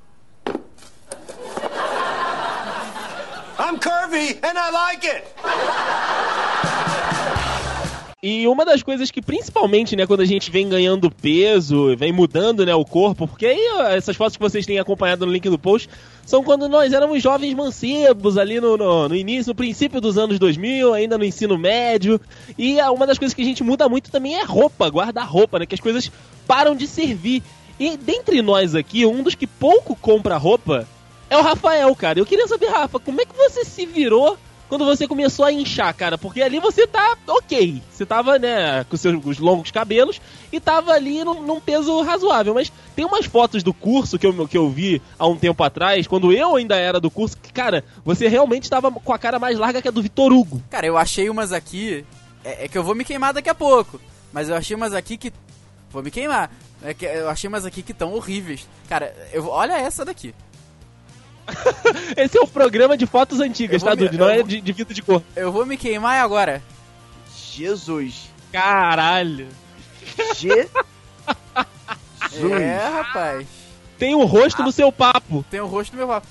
I'm curvy and I like it. E uma das coisas que, principalmente, né, quando a gente vem ganhando peso, vem mudando, né, o corpo, porque aí essas fotos que vocês têm acompanhado no link do post são quando nós éramos jovens mancebos ali no, no, no início, no princípio dos anos 2000, ainda no ensino médio. E ah, uma das coisas que a gente muda muito também é roupa, guarda-roupa, né, que as coisas param de servir. E dentre nós aqui, um dos que pouco compra roupa é o Rafael, cara. Eu queria saber, Rafa, como é que você se virou quando você começou a inchar, cara? Porque ali você tá ok. Você tava, né, com seus os longos cabelos e tava ali num, num peso razoável. Mas tem umas fotos do curso que eu, que eu vi há um tempo atrás, quando eu ainda era do curso, que, cara, você realmente tava com a cara mais larga que a do Vitor Hugo. Cara, eu achei umas aqui. É, é que eu vou me queimar daqui a pouco. Mas eu achei umas aqui que. Vou me queimar. É que eu achei umas aqui que estão horríveis. Cara, eu, olha essa daqui. *laughs* Esse é o programa de fotos antigas, Eu vou tá, me- Dude? Não é de, de vida de cor. Eu vou me queimar agora. Jesus. Caralho. Jesus. *laughs* É, rapaz. Tem o rosto no seu papo. Tem o rosto no meu papo.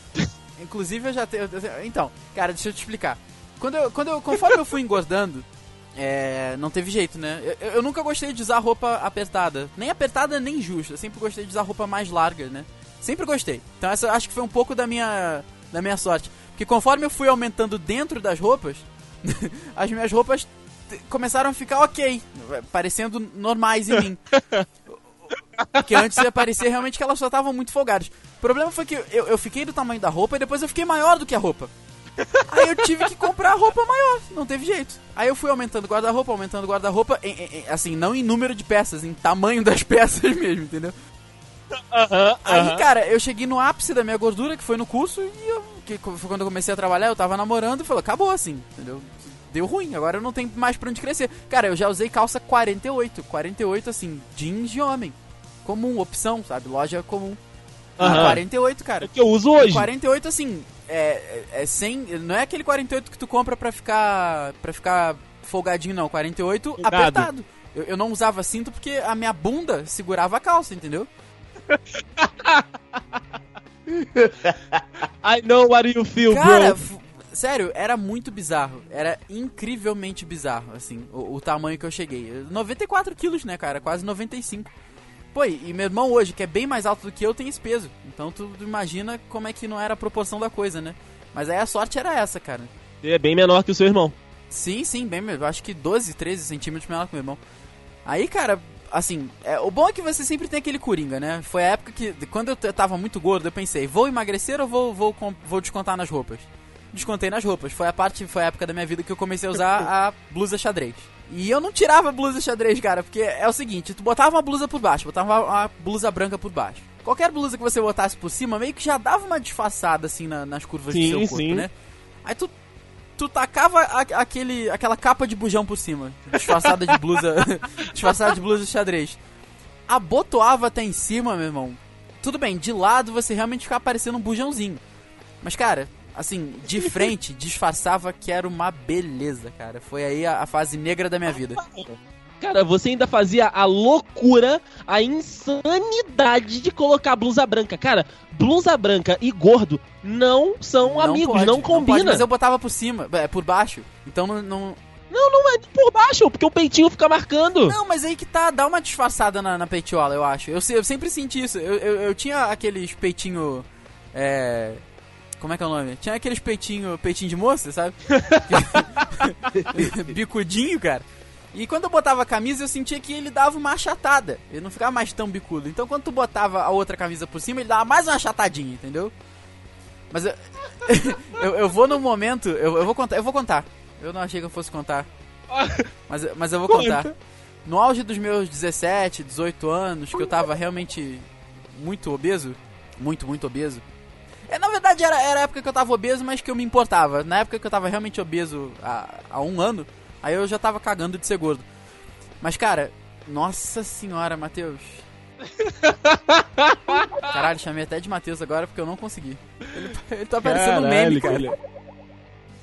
Inclusive eu já tenho- Então, cara, deixa eu te explicar. Quando eu, quando eu, conforme eu fui engordando, é, não teve jeito, né? Eu, eu nunca gostei de usar roupa apertada. Nem apertada, nem justa. Eu sempre gostei de usar roupa mais larga, né? Sempre gostei. Então essa acho que foi um pouco da minha, da minha sorte. Porque conforme eu fui aumentando dentro das roupas, *laughs* as minhas roupas começaram a ficar ok. Parecendo normais em mim. *laughs* Porque antes ia parecer realmente que elas só estavam muito folgadas. O problema foi que eu, eu fiquei do tamanho da roupa e depois eu fiquei maior do que a roupa. Aí eu tive que comprar roupa maior, não teve jeito. Aí eu fui aumentando o guarda-roupa, aumentando o guarda-roupa, assim, não em número de peças, em tamanho das *laughs* peças mesmo, entendeu? Aí, cara, eu cheguei no ápice da minha gordura, que foi no curso, e eu, que foi quando eu comecei a trabalhar, eu tava namorando e falou, acabou assim, entendeu? Deu ruim, agora eu não tenho mais pra onde crescer. Cara, eu já usei calça 48, 48 assim, jeans de homem. Comum, opção, sabe? Loja comum. Ah, Aham. 48, cara. É que eu uso hoje. 48, assim, é, é, é sem. Não é aquele 48 que tu compra pra ficar. para ficar folgadinho, não. 48 Folgado. apertado. Eu, eu não usava cinto porque a minha bunda segurava a calça, entendeu? I know what you feel, Cara, bro. sério, era muito bizarro. Era incrivelmente bizarro, assim, o, o tamanho que eu cheguei. 94 quilos, né, cara? Quase 95. Pô, e e meu irmão hoje, que é bem mais alto do que eu, tem esse peso. Então tu tu imagina como é que não era a proporção da coisa, né? Mas aí a sorte era essa, cara. É bem menor que o seu irmão. Sim, sim, bem, eu acho que 12, 13 centímetros menor que meu irmão. Aí, cara, assim, é, o bom é que você sempre tem aquele coringa, né? Foi a época que, quando eu tava muito gordo, eu pensei, vou emagrecer ou vou, vou, vou descontar nas roupas? Descontei nas roupas. Foi a parte, foi a época da minha vida que eu comecei a usar a blusa xadrez. E eu não tirava a blusa xadrez, cara, porque é o seguinte, tu botava uma blusa por baixo, botava uma, uma blusa branca por baixo. Qualquer blusa que você botasse por cima, meio que já dava uma disfarçada, assim, na- nas curvas Sim, do seu corpo, sim. né? Aí tu tu tacava a- aquele, aquela capa de bujão por cima, disfarçada de blusa, *laughs* disfarçada de blusa xadrez. Abotoava até em cima, meu irmão. Tudo bem, de lado você realmente ficava parecendo um bujãozinho. Mas, cara, assim, de frente, disfarçava que era uma beleza, cara. Foi aí a, a fase negra da minha vida. Cara, você ainda fazia a loucura, a insanidade de colocar blusa branca. Cara, blusa branca e gordo não são amigos, pode, não combina. pode, mas eu botava por cima, é, por baixo. Então não, não, Não, não é por baixo, porque o peitinho fica marcando. Não, mas aí que tá, dá uma disfarçada na, na peitiola, eu acho. Eu, eu sempre senti isso. Eu, eu, eu tinha aqueles peitinho. É. Como é que é o nome? Tinha aqueles peitinho, peitinho de moça, sabe? *laughs* *laughs* Bicudinho, cara. E quando eu botava a camisa, eu sentia que ele dava uma achatada. Ele não ficava mais tão bicudo. Então quando tu botava a outra camisa por cima, ele dava mais uma achatadinha, entendeu? Mas eu, *laughs* eu, eu vou no momento. Eu, eu vou contar, eu vou contar. Eu não achei que eu fosse contar. Mas, mas eu vou contar. No auge dos meus 17, 18 anos, que eu tava realmente muito obeso, muito, muito obeso. É, na verdade era, era a época que eu tava obeso, mas que eu me importava. Na época que eu tava realmente obeso há, há um ano, aí eu já tava cagando de ser gordo. Mas cara, nossa senhora, Matheus. *laughs* Caralho, chamei até de Matheus agora porque eu não consegui. Ele, ele tá parecendo um meme, cara.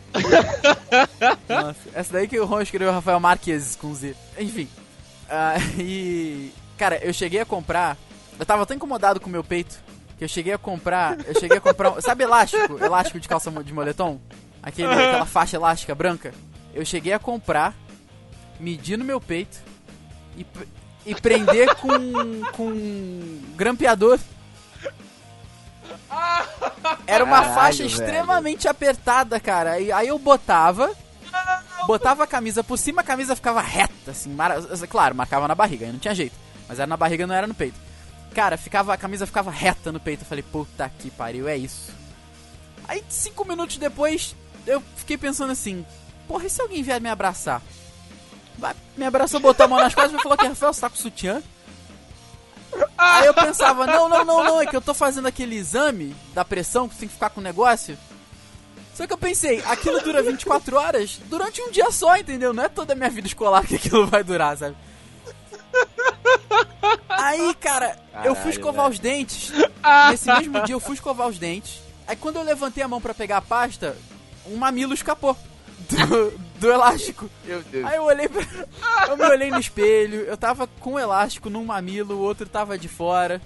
*laughs* Nossa, essa daí que o Ron escreveu Rafael Marques com Z. Enfim. ah, *laughs* e. Cara, eu cheguei a comprar. Eu tava tão incomodado com o meu peito que eu cheguei a comprar. Eu cheguei a comprar. um- Sabe elástico? Elástico de calça de moletom? Aquele, aquela faixa elástica branca? Eu cheguei a comprar medir no meu peito e, e prender com, *laughs* com um grampeador. Era uma Caralho, faixa velho. extremamente apertada, cara. Aí, aí eu botava, botava a camisa por cima, a camisa ficava reta, assim. mara- Claro, marcava na barriga, aí não tinha jeito. Mas era na barriga, não era no peito. Cara, ficava, a camisa ficava reta no peito. Eu falei, puta que pariu, é isso. Aí, cinco minutos depois, eu fiquei pensando assim: Porra, e se alguém vier me abraçar? Vai, me abraçou, botou a mão nas costas e falou que Rafael, com sutiã? Aí eu pensava: Não, não, não, não, é que eu tô fazendo aquele exame da pressão que você tem que ficar com o negócio. Só que eu pensei: aquilo dura 24 horas durante um dia só, entendeu? Não é toda a minha vida escolar que aquilo vai durar, sabe? Aí, cara, eu fui Caralho, escovar os dentes. Nesse mesmo dia eu fui escovar os dentes. Aí quando eu levantei a mão pra pegar a pasta, um mamilo escapou do, do elástico. Meu Deus. Aí eu olhei pra... Eu me olhei no espelho, eu tava com o elástico num mamilo, o outro tava de fora.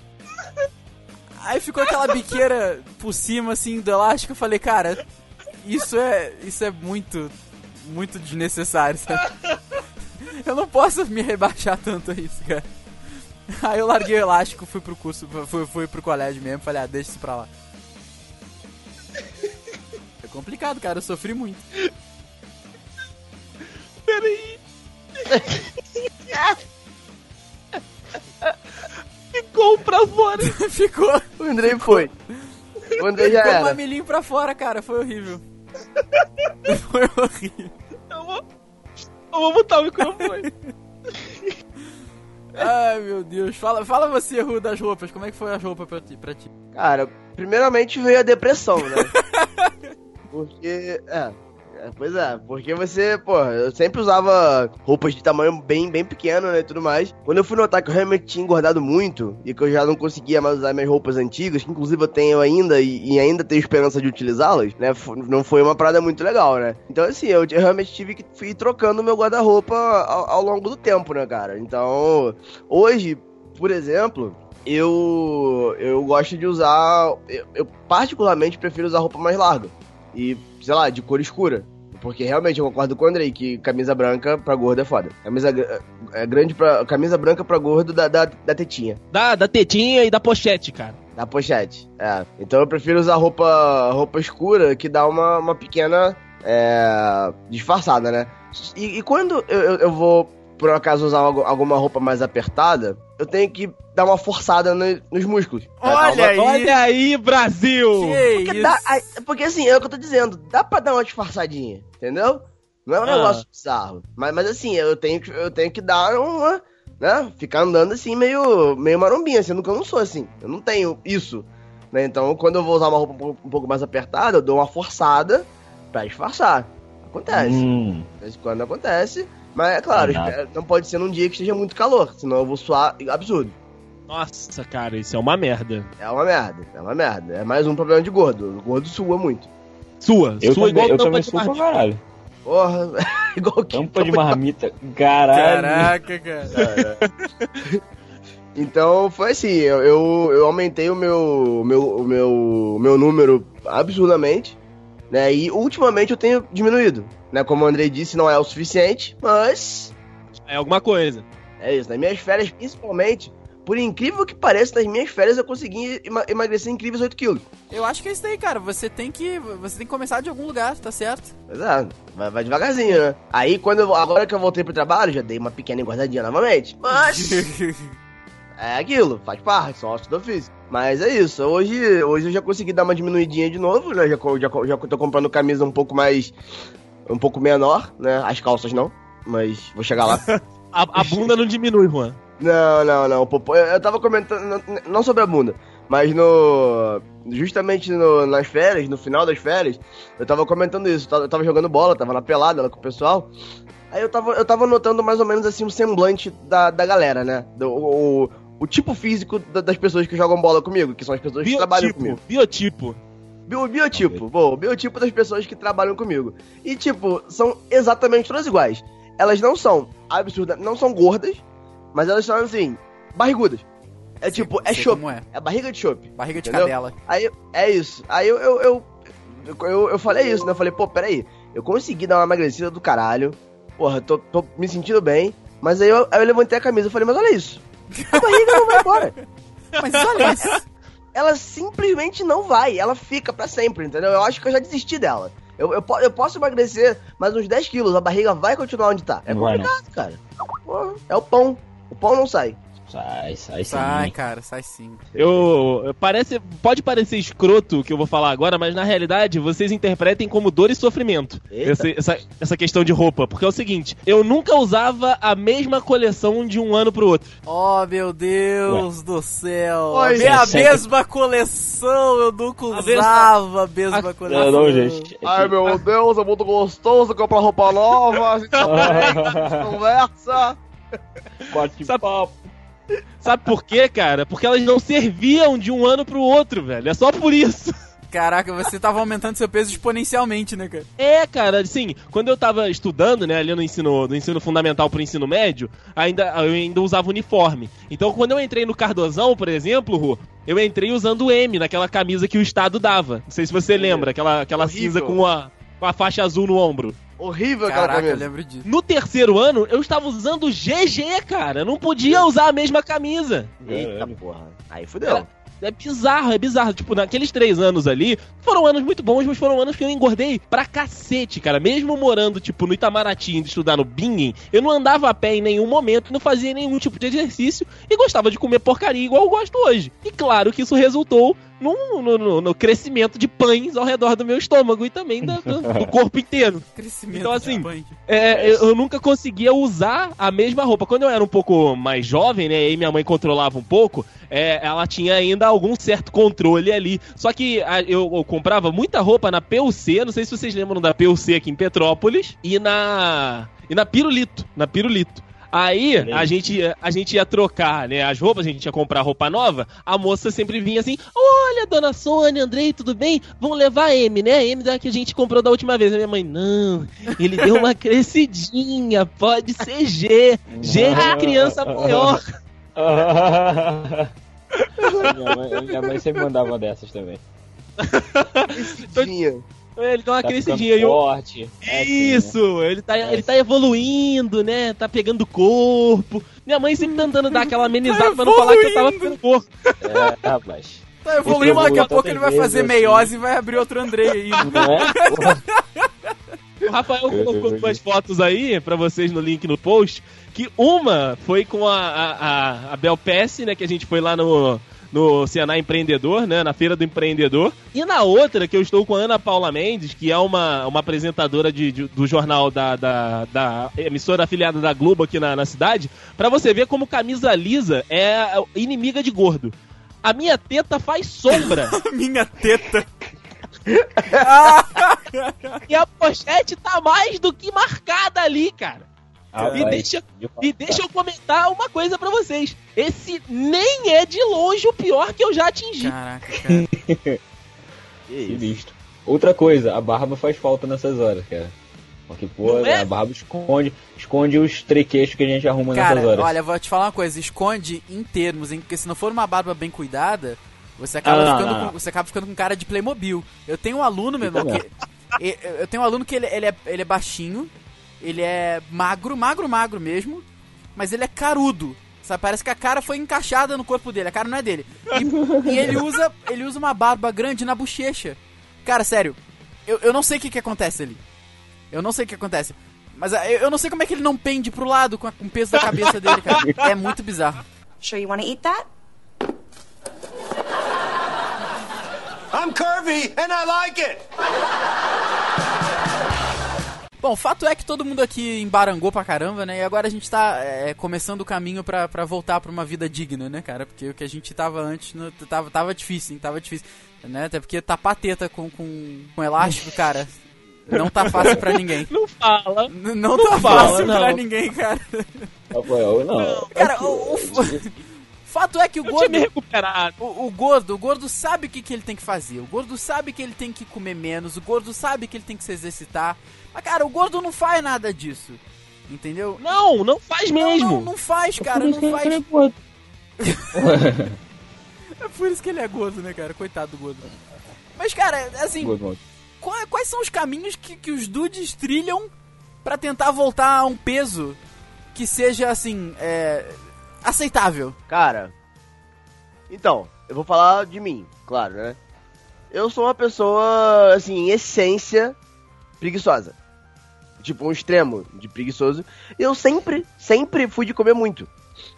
Aí ficou aquela biqueira por cima, assim, do elástico. Eu falei, cara, isso é, isso é muito, muito desnecessário, sabe? *laughs* Eu não posso me rebaixar tanto a isso, cara. Aí eu larguei o elástico, fui pro curso, fui, fui pro colégio mesmo, falei, ah, deixa isso pra lá. É complicado, cara, eu sofri muito. Peraí. Ficou pra fora. *laughs* Ficou. O Andrei foi. O Andrei já Ficou um era. mamilinho pra fora, cara, foi horrível. *laughs* foi horrível. Eu vou, eu vou botar o microfone. *laughs* Ai, meu Deus. Fala, fala você, Ru, das roupas. Como é que foi as roupas pra ti? Pra ti? Cara, primeiramente veio a depressão, né? Porque. É. Pois é, porque você, pô, eu sempre usava roupas de tamanho bem, bem pequeno, né, e tudo mais. Quando eu fui notar que eu realmente tinha engordado muito e que eu já não conseguia mais usar minhas roupas antigas, que inclusive eu tenho ainda e, e ainda tenho esperança de utilizá-las, né, não foi uma parada muito legal, né. Então, assim, eu, eu realmente tive que ir trocando meu guarda-roupa ao, ao longo do tempo, né, cara. Então, hoje, por exemplo, eu eu gosto de usar. Eu, eu particularmente prefiro usar roupa mais larga. E, sei lá, de cor escura. Porque realmente eu concordo com o Andrei que camisa branca pra gordo é foda. Camisa é grande pra. Camisa branca pra gordo da, da, da tetinha. Da, da tetinha e da pochete, cara. Da pochete. É. Então eu prefiro usar roupa, roupa escura que dá uma, uma pequena é, disfarçada, né? E, e quando eu, eu, eu vou, por acaso, usar algu- alguma roupa mais apertada, eu tenho que dar uma forçada no- nos músculos. Olha uma- aí. Olha aí, Brasil! Que Porque, isso? dá, porque assim, é o que eu tô dizendo, dá pra dar uma disfarçadinha, entendeu? Não é um Ah. negócio bizarro. Mas, mas assim, eu tenho, que- eu tenho que dar uma, né? Ficar andando assim, meio, meio marombinha, sendo que eu não sou assim. Eu não tenho isso. Né? Então, quando eu vou usar uma roupa um pouco, um pouco mais apertada, eu dou uma forçada pra disfarçar. Acontece. Hum, De vez em quando acontece. Mas é claro, Caraca. espera- não pode ser num dia que esteja muito calor, senão eu vou suar absurdo. Nossa, cara, isso é uma merda. É uma merda, é uma merda. É mais um problema de gordo. O gordo sua muito. Sua, eu sua também, eu tampa também de pra marmita. caralho. Porra, *laughs* igual que Tampa de marmita, caralho. Caraca, cara. *laughs* Então foi assim, eu, eu, eu aumentei o meu, meu, o meu, o meu número absurdamente, né? E ultimamente eu tenho diminuído, né? Como o Andrei disse, não é o suficiente, mas É alguma coisa. é isso. Nas minhas férias, principalmente, por incrível que pareça, nas minhas férias eu consegui ema- emagrecer incríveis 8 quilos. Eu acho que é isso daí, cara. Você tem que. Você tem que começar de algum lugar, tá certo? É, vai, vai devagarzinho, né? Aí quando eu, agora que eu voltei pro trabalho, já dei uma pequena engordadinha novamente. Mas *laughs* É aquilo, faz parte, ossos do ofício. Mas é isso, hoje, hoje eu já consegui dar uma diminuidinha de novo, né? Já, já, já tô comprando camisa um pouco mais. um pouco menor, né? As calças não, mas vou chegar lá. *laughs* A, a bunda não diminui, Juan. Não, não, não, o eu, tava comentando, não, sobre a bunda, mas no. Justamente no- nas férias, no final das férias, eu tava comentando isso, eu tava, jogando bola, tava na pelada lá com o pessoal. Aí eu tava, eu tava notando mais ou menos assim um semblante da, da galera, né? Do, o, o tipo físico da- das pessoas que jogam bola comigo, que são as pessoas que trabalham comigo. Biotipo, biotipo. Bio, biotipo, bom, biotipo das pessoas que trabalham comigo. E, tipo, são exatamente todas iguais. Elas não são absurdas, não são gordas, mas elas são, assim, barrigudas. É Sei- tipo, é chope. é. É barriga de chope. Barriga de Entendeu? cadela. Aí, é isso. Aí eu, eu, eu, eu, eu falei isso, né? Eu falei, pô, peraí. Eu consegui dar uma emagrecida do caralho. porra, tô, tô me sentindo bem. Mas aí eu, aí eu levantei a camisa e falei, mas olha isso. A barriga não vai embora. *laughs* Mas olha isso. Ela simplesmente não vai, ela fica pra sempre, entendeu? Eu acho que eu já desisti dela. Eu, eu, eu posso emagrecer mais uns 10 quilos, a barriga vai continuar onde tá. É complicado, cara. Pô, é o pão. O pão não sai. Sai, sai sim. Sai, cara, sai sim. Eu, parece, pode parecer escroto o que eu vou falar agora, mas na realidade vocês interpretem como dor e sofrimento esse- essa, essa questão de roupa. Porque é o seguinte, eu nunca usava a mesma coleção de um ano pro outro. Oh, meu Deus do céu. Oi, a gente. mesma coleção, eu nunca A usava a mesma a- coleção. Não, não, gente. Ai, meu Deus, é muito gostoso comprar roupa nova, a gente *laughs* tá bem, conversa. Bate Sabe- papo. Sabe por quê, cara? Porque elas não serviam de um ano pro outro, velho. É só por isso. Caraca, você tava aumentando seu peso exponencialmente, né, cara? É, cara, assim, quando eu tava estudando, né, ali no ensino, no ensino fundamental pro ensino médio, ainda, eu ainda usava uniforme. Então, quando eu entrei no Cardozão, por exemplo, Ru, eu entrei usando o M, naquela camisa que o Estado dava. Não sei se você lembra, aquela, aquela Horrível. cinza com a, com a faixa azul no ombro. Horrível aquela Caraca, eu camisa. lembro disso. No terceiro ano, eu estava usando GG, cara. Eu não podia usar a mesma camisa. Eita porra. Aí fudeu. É bizarro, é bizarro. Tipo, naqueles três anos ali, foram anos muito bons, mas foram anos que eu engordei pra cacete, cara. Mesmo morando, tipo, no Itamaraty, indo estudar no Bingen, eu não andava a pé em nenhum momento, não fazia nenhum tipo de exercício e gostava de comer porcaria igual eu gosto hoje. E claro que isso resultou no, no- no- no crescimento de pães ao redor do meu estômago e também da- do, do *laughs* corpo inteiro. Crescimento Então, assim, de punk. É, eu, eu nunca conseguia usar a mesma roupa. Quando eu era um pouco mais jovem, né, e minha mãe controlava um pouco, é, ela tinha ainda algum certo controle ali. Só que a- eu, eu comprava muita roupa na PUC, não sei se vocês lembram da PUC aqui em Petrópolis, e na e na Pirulito, na Pirulito. Aí a gente, ia- a gente ia trocar, né, as roupas, a gente ia comprar roupa nova, a moça sempre vinha assim, olha, dona Sônia, Andrei, tudo bem? Vão levar a M, né? A M da que a gente comprou da última vez. A minha mãe, não, ele deu uma crescidinha, pode ser G. G de criança maior. minha, mãe, minha mãe sempre mandava uma dessas também. Tinha. Ele deu uma Tá crescidinha. E eu, forte. É assim, né? Isso, ele, tá, ele tá evoluindo, né? Tá pegando corpo. Minha mãe sempre tentando dar aquela amenizada Tá pra não falar que eu tava ficando corpo. É, rapaz. Tá evoluindo, Outra daqui a pouco ele vai fazer meiose e vai abrir outro Andrei aí. Não é? O *laughs* Rafael colocou duas fotos aí pra vocês no link no post. Que uma foi com a, a, a, a Bel Pesce, né? Que a gente foi lá no, no Ceará Empreendedor, né? Na Feira do Empreendedor. E na outra, que eu estou com a Ana Paula Mendes, que é uma, uma apresentadora de, de- do jornal da, da, da emissora afiliada da Globo aqui na, na cidade, pra você ver como camisa lisa é inimiga de gordo. A minha teta faz sombra. *laughs* Minha teta. *laughs* e a pochete tá mais do que marcada ali, cara. E deixa, e deixa eu comentar uma coisa pra vocês. Esse nem é de longe o pior que eu já atingi. Caraca, cara. *laughs* Que isso. visto. Outra coisa, a barba faz falta nessas horas, cara. Porque, pô, Não é? a barba esconde, esconde os trequeixos que a gente arruma Cara, nessas horas. olha, vou te falar uma coisa, esconde em termos, hein? Porque se não for uma barba bem cuidada, você acaba, Ah, não, ficando, não, Com, você acaba ficando com cara de Playmobil. Eu tenho um aluno, meu irmão, que. Eu tenho um aluno que ele, ele, é, ele é baixinho, ele é magro, magro, magro mesmo, mas ele é carudo. Sabe, parece que a cara foi encaixada no corpo dele, a cara não é dele. E, e ele usa ele usa uma barba grande na bochecha. Cara, sério, eu, eu não sei o que, que acontece ali. Eu não sei o que acontece. Mas eu, eu não sei como é que ele não pende pro lado com, a- com o peso da cabeça dele, cara. É muito bizarro. Sure you want to eat that? I'm curvy and I like it. Bom, o fato é que todo mundo aqui embarangou pra caramba, né? E agora a gente tá é, começando o caminho pra, pra voltar pra uma vida digna, né, cara? Porque o que a gente tava antes no- tava, tava difícil, hein? Tava difícil. Né? Até porque tapar teta com, com, com elástico, cara, não tá fácil pra ninguém. Não fala. N- Não, Não tá fala, fácil não. pra ninguém, cara. Rafael, não. Cara, o, o fato é que o Eu tinha me gordo. recuperado. O, o gordo, o gordo sabe o que, que ele tem que fazer. O gordo sabe que ele tem que comer menos. O gordo sabe que ele tem que se exercitar. Mas, cara, o gordo não faz nada disso. Entendeu? Não, não faz Não, mesmo. Não, não faz, cara, não faz. É por isso que ele é gordo, né, cara? Coitado do gordo. Mas, cara, assim, Gordo, qua- quais são os caminhos que, que os dudes trilham pra tentar voltar a um peso que seja, assim, é, aceitável? Cara, então, eu vou falar de mim, claro, né? Eu sou uma pessoa, assim, em essência, preguiçosa. Tipo, um extremo de preguiçoso. Eu sempre, sempre fui de comer muito.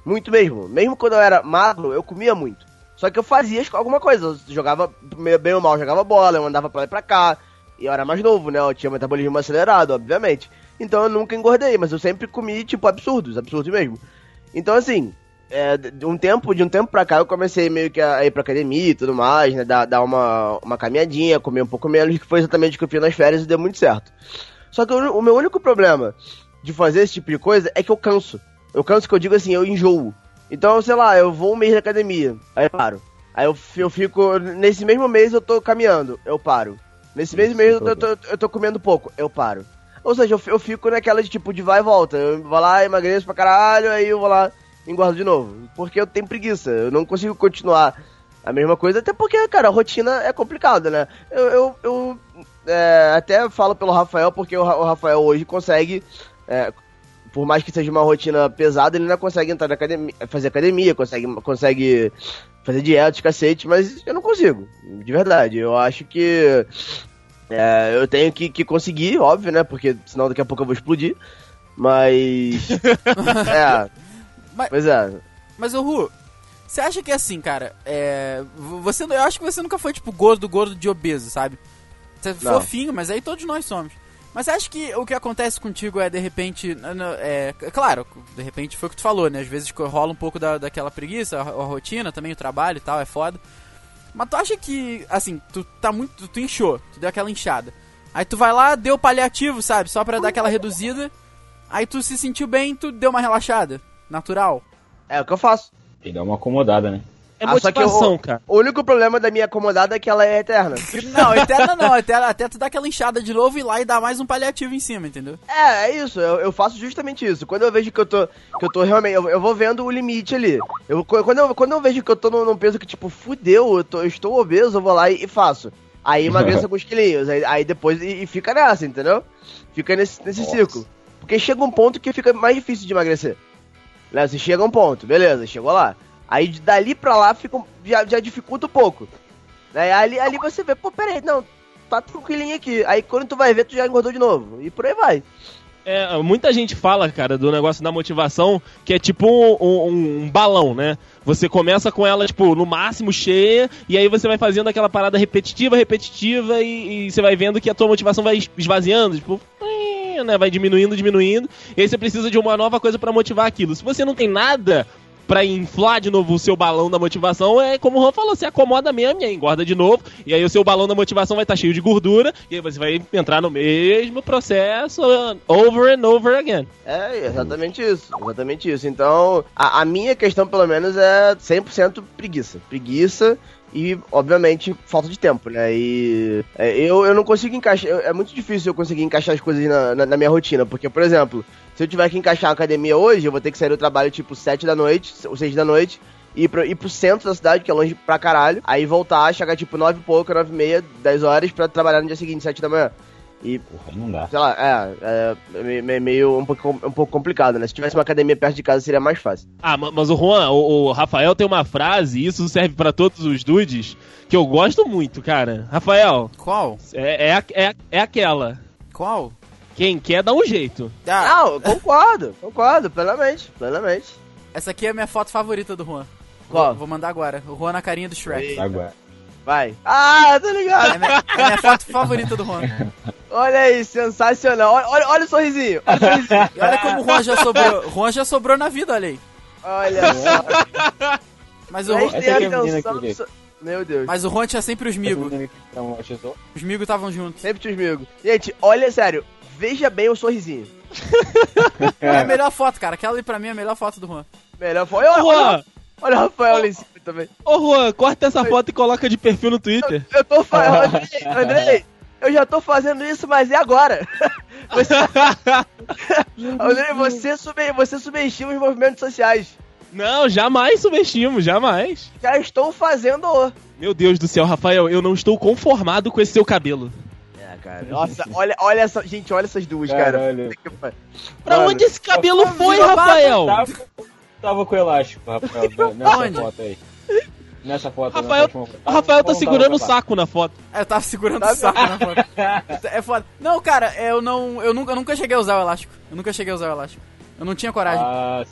Muito mesmo. Mesmo quando eu era magro, eu comia muito. Só que eu fazia alguma coisa. Eu jogava, bem ou mal, jogava bola, eu andava pra lá e pra cá. E eu era mais novo, né? Eu tinha metabolismo acelerado, obviamente. Então eu nunca engordei, mas eu sempre comi, tipo, absurdos, absurdos mesmo. Então, assim, é, de um tempo, de um tempo pra cá, eu comecei meio que a ir pra academia e tudo mais, né? Dar, dar uma, uma caminhadinha, comer um pouco menos, que foi exatamente o que eu fiz nas férias e deu muito certo. Só que o, o meu único problema de fazer esse tipo de coisa é que eu canso. Eu canso que eu digo assim, eu enjoo. Então, sei lá, eu vou um mês na academia, aí eu paro. Aí eu, eu fico. Nesse mesmo mês eu tô caminhando, eu paro. Nesse mesmo mês eu tô, eu tô comendo pouco, eu paro. Ou seja, eu, eu fico naquela de tipo de vai e volta. Eu vou lá, emagreço pra caralho, aí eu vou lá e engordo de novo. Porque eu tenho preguiça, eu não consigo continuar a mesma coisa, até porque, cara, a rotina é complicada, né? Eu, eu, eu é, até falo pelo Rafael, porque o, Rafael hoje consegue. É, por mais que seja uma rotina pesada, ele ainda consegue entrar na academia, fazer academia, consegue, consegue fazer dieta, cacete, mas eu não consigo, de verdade. Eu acho que é, eu tenho que, que conseguir, óbvio, né? Porque senão daqui a pouco eu vou explodir. Mas. *laughs* é. Mas, pois é. Mas, o Ru, você acha que é assim, cara? É, você, eu acho que você nunca foi, tipo, gordo, gordo de obeso, sabe? Você é fofinho, mas aí todos nós somos. Mas acho que o que acontece contigo é, de repente, é, claro, de repente foi o que tu falou, né? Às vezes rola um pouco da, daquela preguiça, a, a rotina também, o trabalho e tal, é foda. Mas tu acha que, assim, tu tá muito. Tu, tu inchou, tu deu aquela inchada. Aí tu vai lá, deu paliativo, sabe? Só pra dar aquela reduzida. Aí tu se sentiu bem, tu deu uma relaxada. Natural. É o que eu faço. Tem que dar uma acomodada, né? É motivação, o, cara. O único problema da minha acomodada é que ela é eterna. *laughs* Não, eterna não. Eterna, até tu dá aquela inchada de novo e lá e dá mais um paliativo em cima, entendeu? É, é isso. Eu, eu faço justamente isso. Quando eu vejo que eu tô, que eu tô realmente... Eu, eu vou vendo o limite ali. Eu, quando, eu, quando eu vejo que eu tô num, num peso que, tipo, fudeu, eu, tô, eu estou obeso, eu vou lá e, e faço. Aí emagreço alguns quilinhos. Aí, aí depois... E, e, fica nessa, entendeu? Fica nesse, nesse ciclo. Porque chega um ponto que fica mais difícil de emagrecer. Né? Você chega um ponto, beleza, chegou lá. Aí dali pra lá fica, já, já dificulta um pouco. Né? Ali, ali você vê, pô, peraí, não, tá tranquilinho aqui. Aí quando tu vai ver, tu já engordou de novo. E por aí vai. É, muita gente fala, cara, do negócio da motivação, que é tipo um, um, um, balão, né? Você começa com ela, tipo, no máximo cheia, e aí você vai fazendo aquela parada repetitiva, repetitiva, e, e você vai vendo que a tua motivação vai esvaziando, tipo, né? Vai diminuindo, diminuindo, e aí você precisa de uma nova coisa para motivar aquilo. Se você não tem nada pra inflar de novo o seu balão da motivação, é como o Juan falou, você acomoda mesmo e aí engorda de novo, e aí o seu balão da motivação vai estar tá cheio de gordura, e aí você vai entrar no mesmo processo over and over again. É, exatamente isso, exatamente isso. Então, a, a minha questão, pelo menos, é 100% preguiça. Preguiça e, obviamente, falta de tempo, né? E é, eu, eu não consigo encaixar. É muito difícil eu conseguir encaixar as coisas na, na, na, minha rotina, porque, por exemplo, se eu tiver que encaixar a academia hoje, eu vou ter que sair do trabalho tipo 7 da noite, ou 6 da noite, ir pro, ir pro centro da cidade, que é longe pra caralho, aí voltar, chegar tipo 9 e pouco, 9 e meia, 10 horas, pra trabalhar no dia seguinte, 7 da manhã. E, Porra, não dá. Sei lá, é, é, é meio um pouco, um pouco complicado, né? Se tivesse uma academia perto de casa seria mais fácil. Ah, mas o Juan, o, o Rafael tem uma frase, e isso serve para todos os dudes, que eu gosto muito, cara. Rafael. Qual? É, é, é, é aquela. Qual? Quem quer dá um jeito. Ah, não, concordo, concordo, plenamente, plenamente. Essa aqui é a minha foto favorita do Juan. Qual? Vou, vou mandar agora. O Juan na carinha do Shrek. Agora. Vai. Ah, tô ligado. É minha, é minha foto favorita do Juan. Olha aí, sensacional. Olha, olha, olha o sorrisinho. Olha o sorrisinho. E olha como o Juan já sobrou. Juan já sobrou na vida, olha aí. Olha só. Mas o Juan. É Meu Deus. Mas o Juan tinha sempre os migos. Os migos estavam juntos. Sempre tinha os migos. Gente, olha, sério. Veja bem o sorrisinho. é a melhor foto, cara. Aquela ali pra mim é a melhor foto do Juan. Melhor foto. Olha, olha, olha o Rafael ali em cima também. Ô, Juan, corta essa foto e coloca de perfil no Twitter. Eu, eu tô falando. Andrei, eu já tô fazendo isso, mas é agora. *laughs* Você... Andrei, você, sube... você subestima os movimentos sociais. Não, jamais subestimo, jamais. Já estou fazendo. Meu Deus do céu, Rafael, eu não estou conformado com esse seu cabelo. cara. Nossa, olha, olha essa. Gente, olha essas duas, cara. Caralho. Pariu. Pra Mano, onde esse cabelo foi, Rafael? Tava, tava com elástico, Rafael, *laughs* nessa Onde? foto aí. Nessa foto. Rafael, nessa última foto. o Rafael tá segurando o saco na foto. É, Eu tava segurando o saco na foto. É foda. Não, cara, eu não. Eu nunca, eu nunca cheguei a usar o elástico. Eu nunca cheguei a usar o elástico. Eu não tinha coragem. Ah,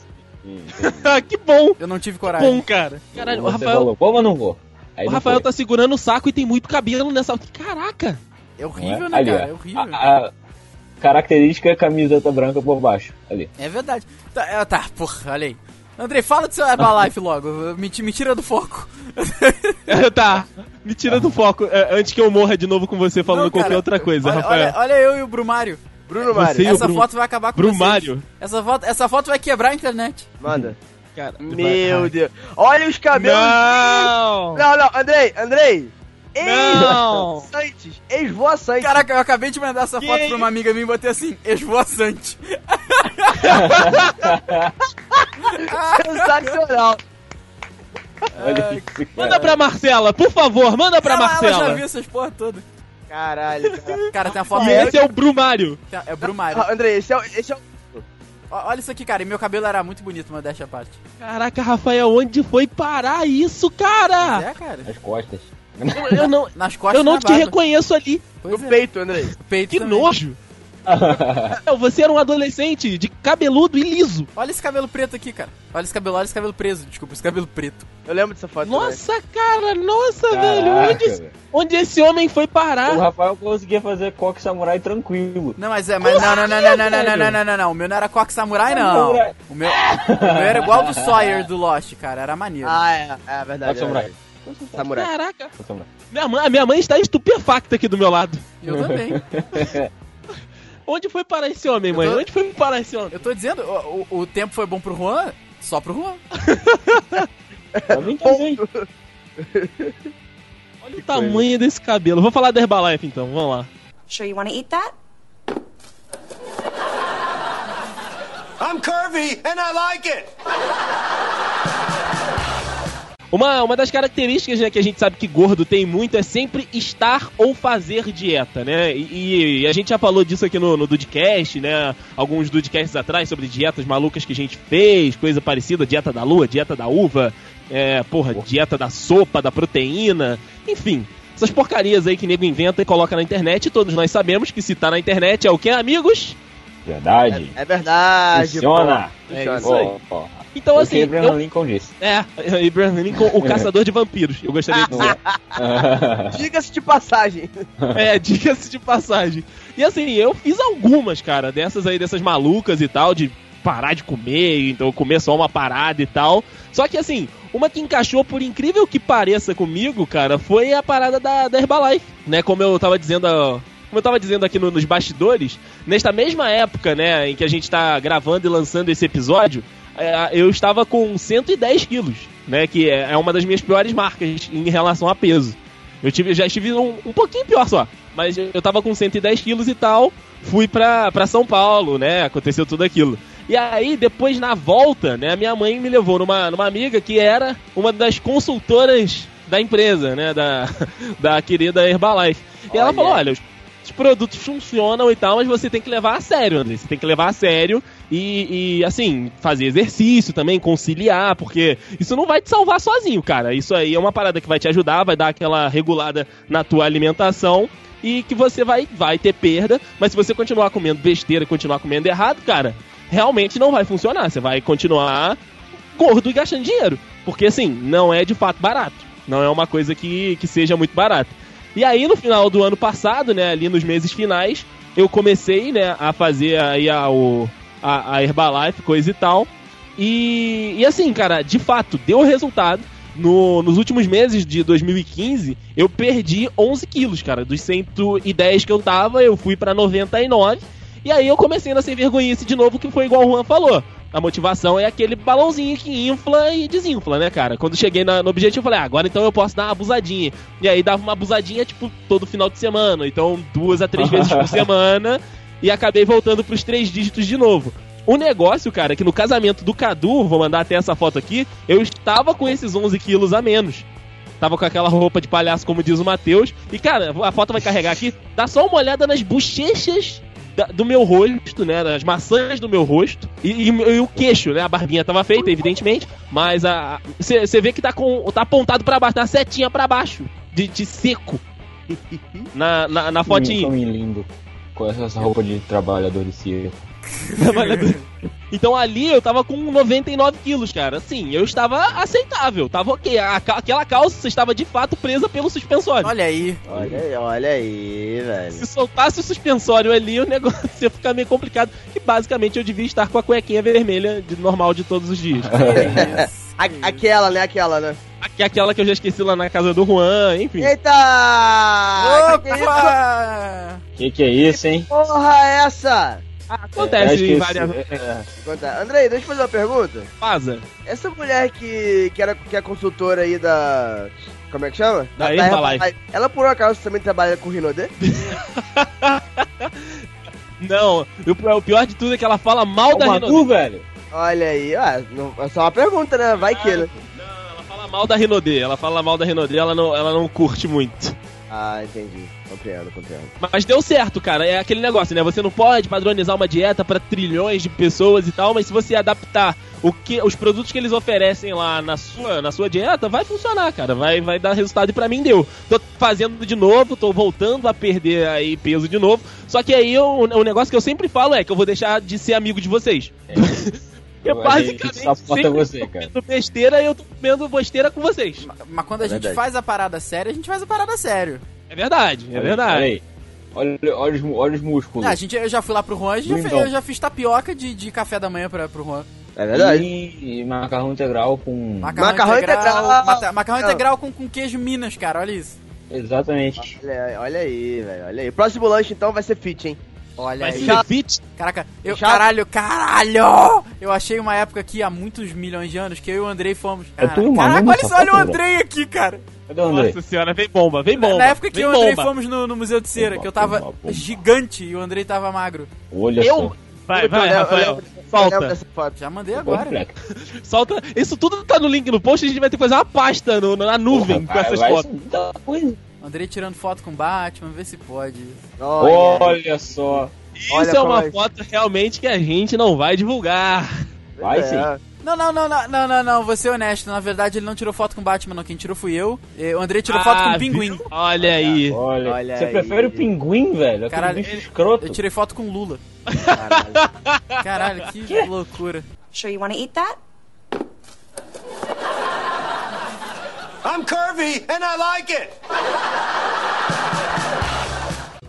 sim. *laughs* que bom. Eu não tive Bom, coragem. cara. Caralho, o Rafael, falou, vou, mas não vou. Aí o não Rafael foi. tá segurando o saco e tem muito cabelo nessa. Caraca! É Não horrível, é? né, Ali, cara? É horrível. A, a característica é camiseta branca por baixo. Ali. É verdade. Tá, é, tá, porra, olha aí. Andrei, fala do seu Herbalife logo. Me, me tira do foco. *laughs* tá. Me tira do foco é, antes que eu morra de novo com você falando Não, cara, qualquer outra coisa, olha, Rafael. olha, olha eu e o Brumário. Bruno Você Mário, e o Essa Bru- foto vai acabar com Brumário. vocês. Essa foto, essa foto vai quebrar a internet. manda. Cara, Meu Deus. Olha os cabelos. Não! Não, não, Andrei, Andrei. Não. Ex-voaçantes. Ex-voaçantes. Caraca, eu acabei de mandar essa Que foto pra uma amiga minha e botei assim, esvoaçante. Sensacional. Olha isso. Manda pra Marcela, por favor, manda pra ela, ela já Marcela. viu essas porra todas. Caralho, cara. Cara, tem a foto E esse é o Brumário. É o Brumário. Ah, Andrei, esse é, o- esse é o... Olha isso aqui, cara. E meu cabelo era muito bonito, mas deixa a parte. Caraca, Rafael, onde foi parar isso, cara? É, cara. As costas. Eu, eu não, *laughs* Nas costas eu não te barba. reconheço ali. Pois no é. peito, Andrei. *laughs* Peito Que também. nojo. *laughs* Você era um adolescente de cabeludo e liso. Olha esse cabelo preto aqui, cara. Olha esse cabelo, olha esse cabelo preso. Desculpa, esse cabelo preto. Eu lembro dessa foto. Nossa, cara, nossa, velho. Caraca, Onde, velho. onde esse homem foi O parar? Rafael conseguia fazer coque samurai tranquilo. Não, mas é, mas não, não, não, não, não, não, não, não, não, não, não. O meu não era Coque Samurai, não. O meu, o meu era igual do Sawyer do Lost, cara. Era maneiro. Ah, é, é verdade. Coque samurai. é. Samurai. Caraca. Samurai. Minha mãe, minha mãe está estupefacta aqui do meu lado. Eu também. *laughs* Onde foi parar esse homem, mãe? tô- Onde foi parar esse homem? Eu tô dizendo, o, o, o tempo foi bom pro Juan, só pro Juan. *laughs* Olha o tamanho desse cabelo. Vou falar da Herbalife então, vamos lá. Sure you want to eat that? I'm curvy and I like it. Uma, uma das características né, que a gente sabe que gordo tem muito é sempre estar ou fazer dieta, né? E, e a gente já falou disso aqui no, no Dudcast, né? Alguns Dudcasts atrás sobre dietas malucas que a gente fez, coisa parecida, dieta da lua, dieta da uva, é, porra, dieta da sopa, da proteína, enfim. Essas porcarias aí que nego inventa e coloca na internet, e todos nós sabemos que se tá na internet é o que, amigos? Verdade. É verdade. Funciona. pô. É Funciona. isso aí. Ó, ó. Então, O que assim, Abraham eu, Lincoln disse. é, *laughs* Abraham Lincoln, o caçador de vampiros, eu gostaria de dizer. *laughs* Diga-se de passagem. *laughs* É, diga-se de passagem. E assim, eu fiz algumas, cara, dessas aí, dessas malucas e tal, de parar de comer, então comer só uma parada e tal. Só que assim, uma que encaixou, por incrível que pareça comigo, cara, foi a parada da, da Herbalife, né? Como eu tava dizendo. Como eu tava dizendo aqui no- nos bastidores, nesta mesma época, né, em que a gente tá gravando e lançando esse episódio, é, eu estava com 110 quilos, né? Que é é uma das minhas piores marcas em relação a peso. Eu tive, já estive um, um pouquinho pior só. Mas eu tava com 110 quilos e tal. Fui pra, pra São Paulo, né? Aconteceu tudo aquilo. E aí, depois na volta, né? Minha mãe me levou numa, numa amiga que era uma das consultoras da empresa, né? Da, *laughs* da querida Herbalife. E ela falou: olha, os, os produtos funcionam e tal, mas você tem que levar a sério, André. Você tem que levar a sério e, e, assim, fazer exercício também, conciliar, porque isso não vai te salvar sozinho, cara. Isso aí é uma parada que vai te ajudar, vai dar aquela regulada na tua alimentação e que você vai, vai ter perda, mas se você continuar comendo besteira, continuar comendo errado, cara, realmente não vai funcionar. Você vai continuar gordo e gastando dinheiro. Porque assim, não é de fato barato. Não é uma coisa que, que seja muito barata. E aí, no final do ano passado, né, ali nos meses finais, eu comecei, né, a fazer aí a, o, a, a Herbalife, coisa e tal. E, e assim, cara, de fato, deu resultado. No, nos últimos meses de 2015, eu perdi 11 quilos, cara. Dos 110 que eu tava, eu fui pra 99. E aí eu comecei na sem vergonhice de novo, que foi igual o Juan falou. A motivação é aquele balãozinho que infla e desinfla, né, cara? Quando cheguei na- no objetivo, eu falei, ah, agora então eu posso dar uma abusadinha. E aí dava uma abusadinha, tipo, todo final de semana. Então, duas a três *laughs* vezes por semana. E acabei voltando pros três dígitos de novo. O negócio, cara, é que no casamento do Cadu, vou mandar até essa foto aqui, eu estava com esses 11 quilos a menos. tava com aquela roupa de palhaço, como diz o Matheus. E, cara, a foto vai carregar aqui. Dá só uma olhada nas bochechas da- do meu rosto, né? Nas maçãs do meu rosto. E, e- e o queixo, né? A barbinha tava feita, evidentemente. Mas a você vê que tá, com, tá apontado pra baixo, tá setinha pra baixo. De, de seco. *laughs* Na, na, na fotinha. Lindo. Com essa roupa de trabalhador de circo. *laughs* Trabalhador. Então ali eu tava com 99 quilos, cara. Assim, eu estava aceitável, tava ok. A aquela calça estava de fato presa pelo suspensório. Olha aí. Olha aí, olha aí, velho. Se soltasse o suspensório ali, o negócio *laughs* ia ficar meio complicado. E basicamente eu devia estar com a cuequinha vermelha de normal de todos os dias. *laughs* A- aquela, né? Aquela, né? Aqui, aquela que eu já esqueci lá na casa do Juan, enfim. Eita! Que que é isso? Opa! Que que é isso, hein? Porra, é essa? Acontece acho em que várias. é, Conta. Andrei, deixa eu fazer uma pergunta. Faza. Essa mulher que, que, era, que é consultora aí da. Como é que chama? Da Herbalife. Ela por um acaso também trabalha com Rinodê? *laughs* Não, o, o pior de tudo é que ela fala mal é da o Rinodê. Manu, velho. Olha aí, ah, não, é só uma pergunta, né? Vai que, né? Mal da Rinodê. Ela fala mal da Rinodê, ela não, ela não curte muito. Ah, entendi. Compreendo, compreendo. Mas deu certo, cara. É aquele negócio, né? Você não pode padronizar uma dieta pra trilhões de pessoas e tal, mas se você adaptar o que, os produtos que eles oferecem lá na sua, na sua dieta, vai funcionar, cara. Vai, vai dar resultado e pra mim deu. Tô fazendo de novo, tô voltando a perder aí peso de novo. Só que aí o, o negócio que eu sempre falo é que eu vou deixar de ser amigo de vocês. Porque *laughs* Eu basicamente sempre você, tô cara. comendo besteira e eu tô comendo besteira com vocês. Mas quando a É gente verdade. faz a parada séria, a gente faz a parada sério. É verdade, é verdade. Olha, olha, os, olha os músculos. Ah, a gente, eu já fui lá pro Juan, já Lindão. eu já fiz tapioca de, de café da manhã pra, pro Juan. É verdade. E, e macarrão integral com. Macarrão, Macarrão integral. integral. mata- macarrão Não. integral com, com queijo Minas, cara, olha isso. Exatamente. Olha, olha aí, velho. Olha aí. Próximo lanche então vai ser fit, hein? Olha Vai aí. fit. Caraca, eu, Chato. caralho, caralho! Eu achei uma época aqui, há muitos milhões de anos, que eu e o Andrei fomos. Eu Cara, caraca, olha só, olha o. Andrei aqui, cara. Cadê o? Nossa senhora, vem bomba, vem bomba. Na época que eu e o Andrei bomba. fomos no, no Museu de Cera, que eu tava Bomba, bomba. gigante e o Andrei tava magro. Olha Eu. só. Vai, vai, Rafael. Já mandei agora. Completo. *laughs* Solta. Isso tudo tá no link no post, a gente vai ter que fazer uma pasta no- na nuvem Porra, com essas vai fotos. muita coisa. Andrei tirando foto com Batman, vê se pode. Olha. Olha só. Isso Olha é uma é- foto realmente que a gente não vai divulgar. Vai É. sim. Não, não, não, não, não, não, não, vou ser honesto. Na verdade, ele não tirou foto com o Batman, não. Quem tirou fui eu. E O Andrei tirou foto com Ah, o pinguim. Olha aí. Olha, Olha você aí. prefere o pinguim, velho? Caralho, bicho escroto. Eu tirei foto com o Lula. Caralho. Caralho, que loucura. Sure you want to eat that? I'm curvy and I like it.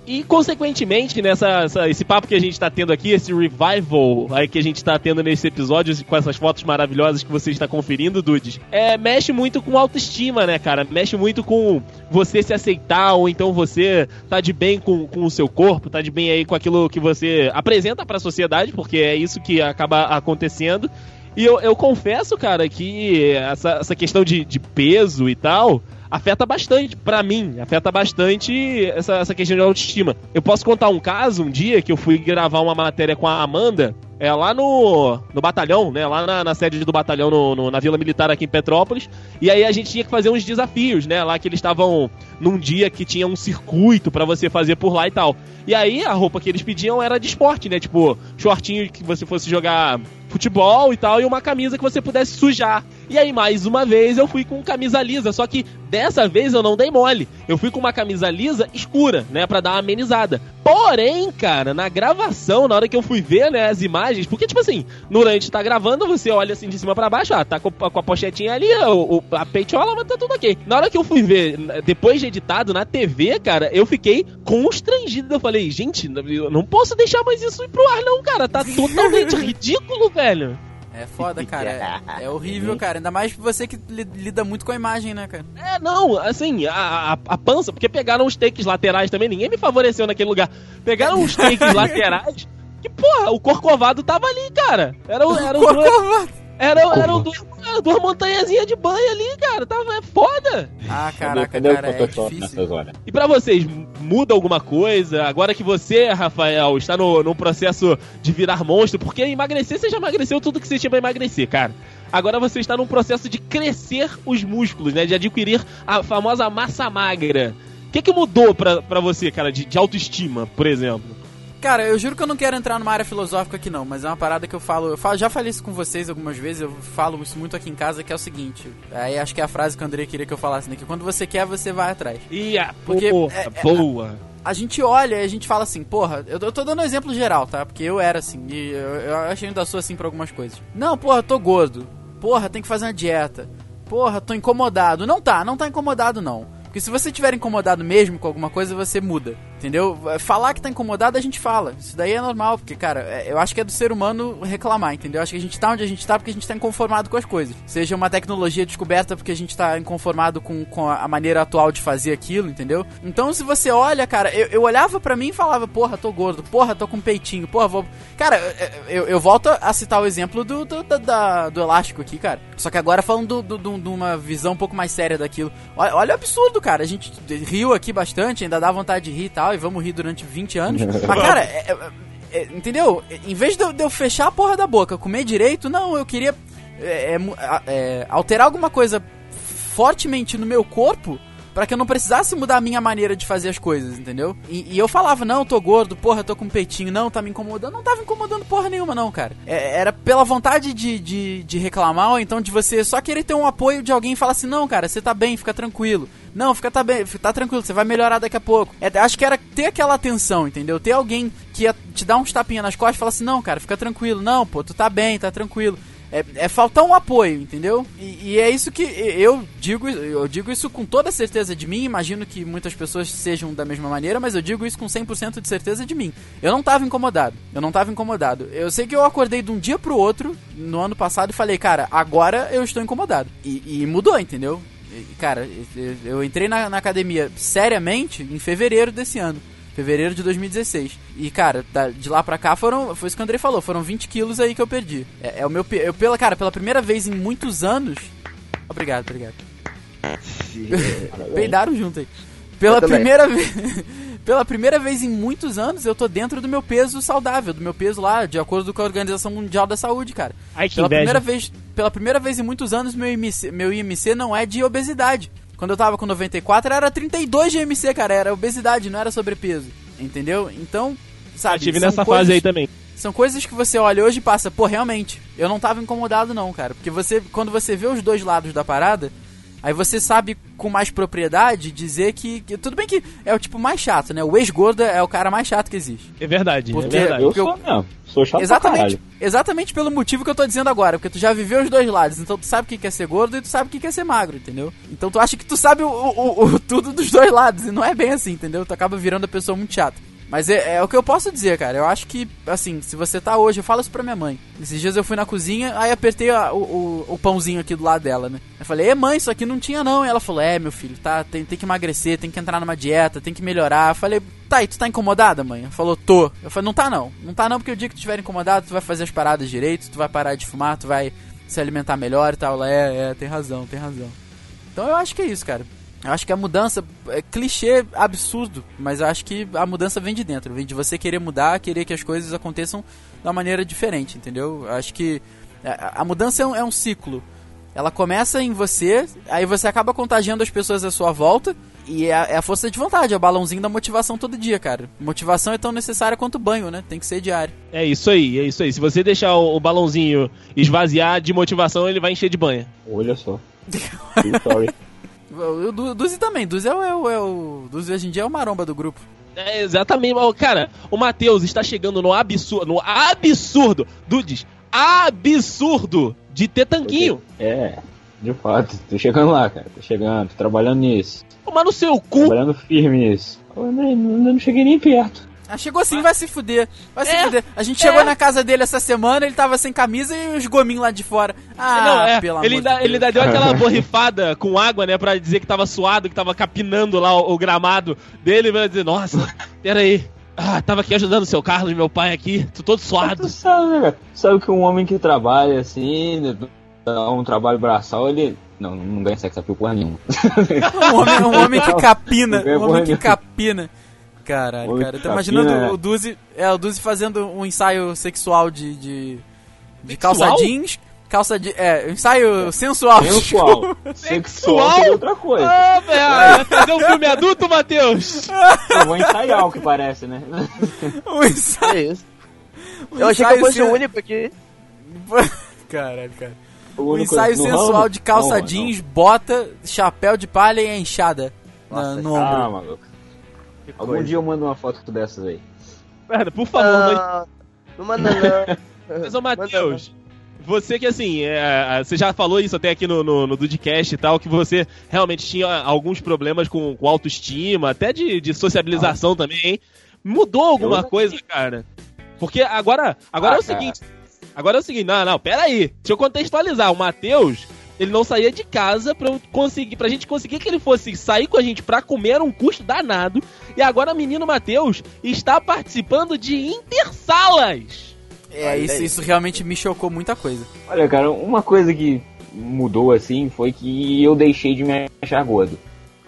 E, consequentemente, nessa essa- esse papo que a gente tá tendo aqui, esse revival aí que a gente tá tendo nesse episódio, com essas fotos maravilhosas que você está conferindo, Dudes, é, mexe muito com autoestima, né, cara? Mexe muito com você se aceitar, ou então você tá de bem com, com o seu corpo, tá de bem aí com aquilo que você apresenta pra sociedade, porque é isso que acaba acontecendo. E eu, eu confesso, cara, que essa, essa questão de, de peso e tal afeta bastante, pra mim, afeta bastante essa, essa questão de autoestima. Eu posso contar um caso, um dia que eu fui gravar uma matéria com a Amanda, é lá no, no batalhão, né? Lá na, na sede do batalhão, no, no- na Vila Militar aqui em Petrópolis. E aí a gente tinha que fazer uns desafios, né? Lá que eles estavam num dia que tinha um circuito pra você fazer por lá e tal. E aí a roupa que eles pediam era de esporte, né? Tipo, shortinho que você fosse jogar futebol e tal, e uma camisa que você pudesse sujar. E aí, mais uma vez, eu fui com camisa lisa, só que dessa vez eu não dei mole. Eu fui com uma camisa lisa escura, né, Pra dar uma amenizada. Porém, cara, na gravação, na hora que eu fui ver, né, as imagens, porque, tipo assim, durante tá gravando, você olha assim de cima pra baixo, ah, tá com, com a pochetinha ali, o, o- a peitola, mas tá tudo ok. Na hora que eu fui ver, depois de editado na TV, cara, eu fiquei constrangido. Eu falei, gente, eu não posso deixar mais isso ir pro ar, não, cara. Tá totalmente *laughs* ridículo, velho. É foda, cara. É, é horrível, *laughs* cara. Ainda mais você que li- lida muito com a imagem, né, cara? É, não, assim, a, a, a pança, porque pegaram os takes laterais também, ninguém me favoreceu naquele lugar. Pegaram os takes *laughs* laterais, que, porra, o corcovado tava ali, cara. Era, o- era, o Corcovado. era, era o duas, duas montanhazinhas de banho ali, cara. Tava é foda. Ah, caraca, o cara, é Photoshop difícil. nessas horas? E pra vocês, muda alguma coisa? Agora que você, Rafael, está no, no processo de virar monstro, porque emagrecer, você já emagreceu tudo que você tinha pra emagrecer, cara. agora você está num processo de crescer os músculos, né? De adquirir a famosa massa magra. O que, que mudou pra, pra você, cara, de, de autoestima, por exemplo? Cara, eu juro que eu não quero entrar numa área filosófica aqui não, mas é uma parada que eu falo, eu falo, já falei isso com vocês algumas vezes, eu falo isso muito aqui em casa, que é o seguinte, aí acho que é a frase que o André queria que eu falasse, né, que quando você quer, você vai atrás. Ia, Porque porra, é- é- boa. A gente olha e a gente fala assim, porra, eu, eu tô dando um exemplo geral, tá? Porque eu era assim, e eu, eu acho que eu ainda sou assim pra algumas coisas. Não, porra, tô gordo. Porra, tem que fazer uma dieta. Porra, tô incomodado. Não tá, não tá incomodado não. Porque se você tiver incomodado mesmo com alguma coisa, você muda. Entendeu? Falar que tá incomodado, a gente fala. Isso daí é normal, porque, cara, é- eu acho que é do ser humano reclamar, entendeu? Eu acho que a gente tá onde a gente tá porque a gente tá inconformado com as coisas. Seja uma tecnologia descoberta porque a gente tá inconformado com, com a maneira atual de fazer aquilo, entendeu? Então, se você olha, cara, eu, eu olhava pra mim e falava, porra, tô gordo, porra, tô com peitinho, porra, vou. Cara, eu, eu volto a citar o exemplo do, do, da- da- do elástico aqui, cara. Só que agora falando do- do- de uma visão um pouco mais séria daquilo. Olha, olha o absurdo, cara. A gente riu aqui bastante, ainda dá vontade de rir e tal, e vamos rir durante 20 anos. Mas, cara, é- é- é- entendeu? Em vez de eu, de eu fechar a porra da boca, comer direito, não, eu queria é, é, é, alterar alguma coisa fortemente no meu corpo Pra que eu não precisasse mudar a minha maneira de fazer as coisas, entendeu? E, e eu falava, não, tô gordo, porra, tô com peitinho, não, tá me incomodando. Não tava incomodando porra nenhuma, não, cara. É- era pela vontade de, de, de reclamar, ou então de você só querer ter um apoio de alguém e falar assim, não, cara, você tá bem, fica tranquilo. Não, fica tá bem, tá tranquilo, você vai melhorar daqui a pouco. É, acho que era ter aquela atenção, entendeu? Ter alguém que ia te dar uns tapinhas nas costas e falar assim, não, cara, fica tranquilo. Não, pô, tu tá bem, tá tranquilo. É, é faltar um apoio, entendeu? E, e é isso que eu digo, eu digo isso com toda certeza de mim, imagino que muitas pessoas sejam da mesma maneira, mas eu digo isso com 100% de certeza de mim. Eu não tava incomodado, eu não tava incomodado. Eu sei que eu acordei de um dia pro outro, no ano passado, e falei, cara, agora eu estou incomodado. E, e mudou, entendeu? Cara, eu- eu entrei na, na academia seriamente em fevereiro desse ano. Fevereiro de 2016. E, cara, da- de lá pra cá foram. Foi isso que o Andrei falou, foram 20 quilos aí que eu perdi. É, é o meu. Eu, pela, cara, pela primeira vez em muitos anos. Obrigado, obrigado. *laughs* Peidaram junto aí. Pela primeira vez. *laughs* pela primeira vez em muitos anos, eu tô dentro do meu peso saudável, do meu peso lá, de acordo com a Organização Mundial da Saúde, cara. Ai, que Pela inveja. primeira vez, pela primeira vez em muitos anos, meu IMC, meu IMC não é de obesidade. Quando eu tava com 94, era 32 de IMC, cara. Era obesidade, não era sobrepeso. Entendeu? Então, sabe? Eu tive nessa coisas- fase aí também. São coisas que você olha hoje e passa, pô, realmente, eu não tava incomodado não, cara. Porque você, quando você vê os dois lados da parada, aí você sabe com mais propriedade dizer que, que- Tudo bem que é o tipo mais chato, né? O ex-gordo é o cara mais chato que existe. É verdade, Porque- é verdade. Eu Porque eu- sou mesmo. Sou chato Exatamente, exatamente pelo motivo que eu tô dizendo agora, porque tu já viveu os dois lados, então tu sabe o que é ser gordo e tu sabe o que que é ser magro, entendeu? Então tu acha que tu sabe o, o- o- tudo dos dois lados, e não é bem assim, entendeu? Tu acaba virando a pessoa muito chata. Mas é, é o que eu posso dizer, cara. Eu acho que, assim, se você tá hoje, eu falo isso pra minha mãe. Esses dias eu fui na cozinha, aí apertei a- o, o- o pãozinho aqui do lado dela, né? Eu falei, é mãe, isso aqui não tinha não. E ela falou, é, meu filho, tá, tem, tem que emagrecer, tem que entrar numa dieta, tem que melhorar. Eu falei, tá, e tu tá incomodada, mãe? Ela falou, tô. Eu falei, não tá não. Não tá não, porque o dia que tu estiver incomodado, tu vai fazer as paradas direito, tu vai parar de fumar, tu vai se alimentar melhor e tal. Ela, é, é, tem razão, tem razão. Então eu acho que é isso, cara. Eu acho que a mudança é clichê absurdo, mas eu acho que a mudança vem de dentro, vem de você querer mudar, querer que as coisas aconteçam de uma maneira diferente, entendeu? Eu acho que a, a mudança é um, é um ciclo. Ela começa em você, aí você acaba contagiando as pessoas à sua volta, e é a, é a força de vontade, é o balãozinho da motivação todo dia, cara. Motivação é tão necessária quanto banho, né? Tem que ser diário. É isso aí, é isso aí. Se você deixar o, o balãozinho esvaziar de motivação, ele vai encher de banha. Olha só. Story. *laughs* O, o Du- Duzi também, Duzi é o, é o, é o- Duzi hoje em dia é o maromba do grupo. É, exatamente, mas, cara, o Matheus está chegando no absurdo, no absurdo, Dudes, absurdo de ter tanquinho. É, de fato. Tô chegando lá, cara. Tô chegando, tô trabalhando nisso. Tomar no seu cu. Trabalhando firme nisso. Eu não, eu não cheguei nem perto. Ah, chegou assim, vai se fuder. Vai se É, fuder. A gente é. chegou na casa dele essa semana, ele tava sem camisa e os gominhos lá de fora. Ah, não, é, pelo ele, amor ainda, de ele Deus. ainda deu aquela *laughs* borrifada com água, né, pra dizer que tava suado, que tava capinando lá o, o gramado dele, vai dizer, nossa, peraí, ah, tava aqui ajudando o seu Carlos, meu pai aqui, tô todo suado. Tu *laughs* sabe, né, cara? Sabe que um homem que trabalha assim, né, dá um trabalho braçal, ele. Não, não ganha sexo appeal porra nenhuma. Um homem, um homem que *laughs* capina. Um homem que nenhuma. capina. Caralho, cara. que Tô imaginando capina, o Duzi. É, o Duzi fazendo um ensaio sexual de. de, de Sexual? calça jeans. calça de. É, ensaio sensual. Sensual. Sexual seria outra coisa. Ah, velho, vai fazer um filme adulto, Matheus? Eu vou ensaiar o que parece, né? um ensaio. É isso. um Eu achei que eu fosse o único aqui. *laughs* Caralho, cara. O Um ensaio sensual ramo? de calça Não, não. jeans, bota, chapéu de palha e enxada na- Nossa, no Ah, ombro. Maluco. Algum coisa. dia eu mando uma foto dessas aí. Cara, por favor, mas Ah, não manda não. *laughs* Mas, ô Matheus, você que assim, é, você já falou isso até aqui no, no, no Dudcast e tal, que você realmente tinha alguns problemas com, com autoestima, até de, de sociabilização também, hein? Mudou alguma Eu- coisa, cara? Porque agora, agora Ah, é o seguinte. Agora é o seguinte, não, não, pera aí. Deixa eu contextualizar. O Matheus, ele não saía de casa pra, eu conseguir, pra gente conseguir que ele fosse sair com a gente pra comer era um custo danado. E agora o menino Matheus está participando de intersalas. É, isso, isso realmente me chocou muita coisa. Olha, cara, uma coisa que mudou assim foi que eu deixei de me achar gordo.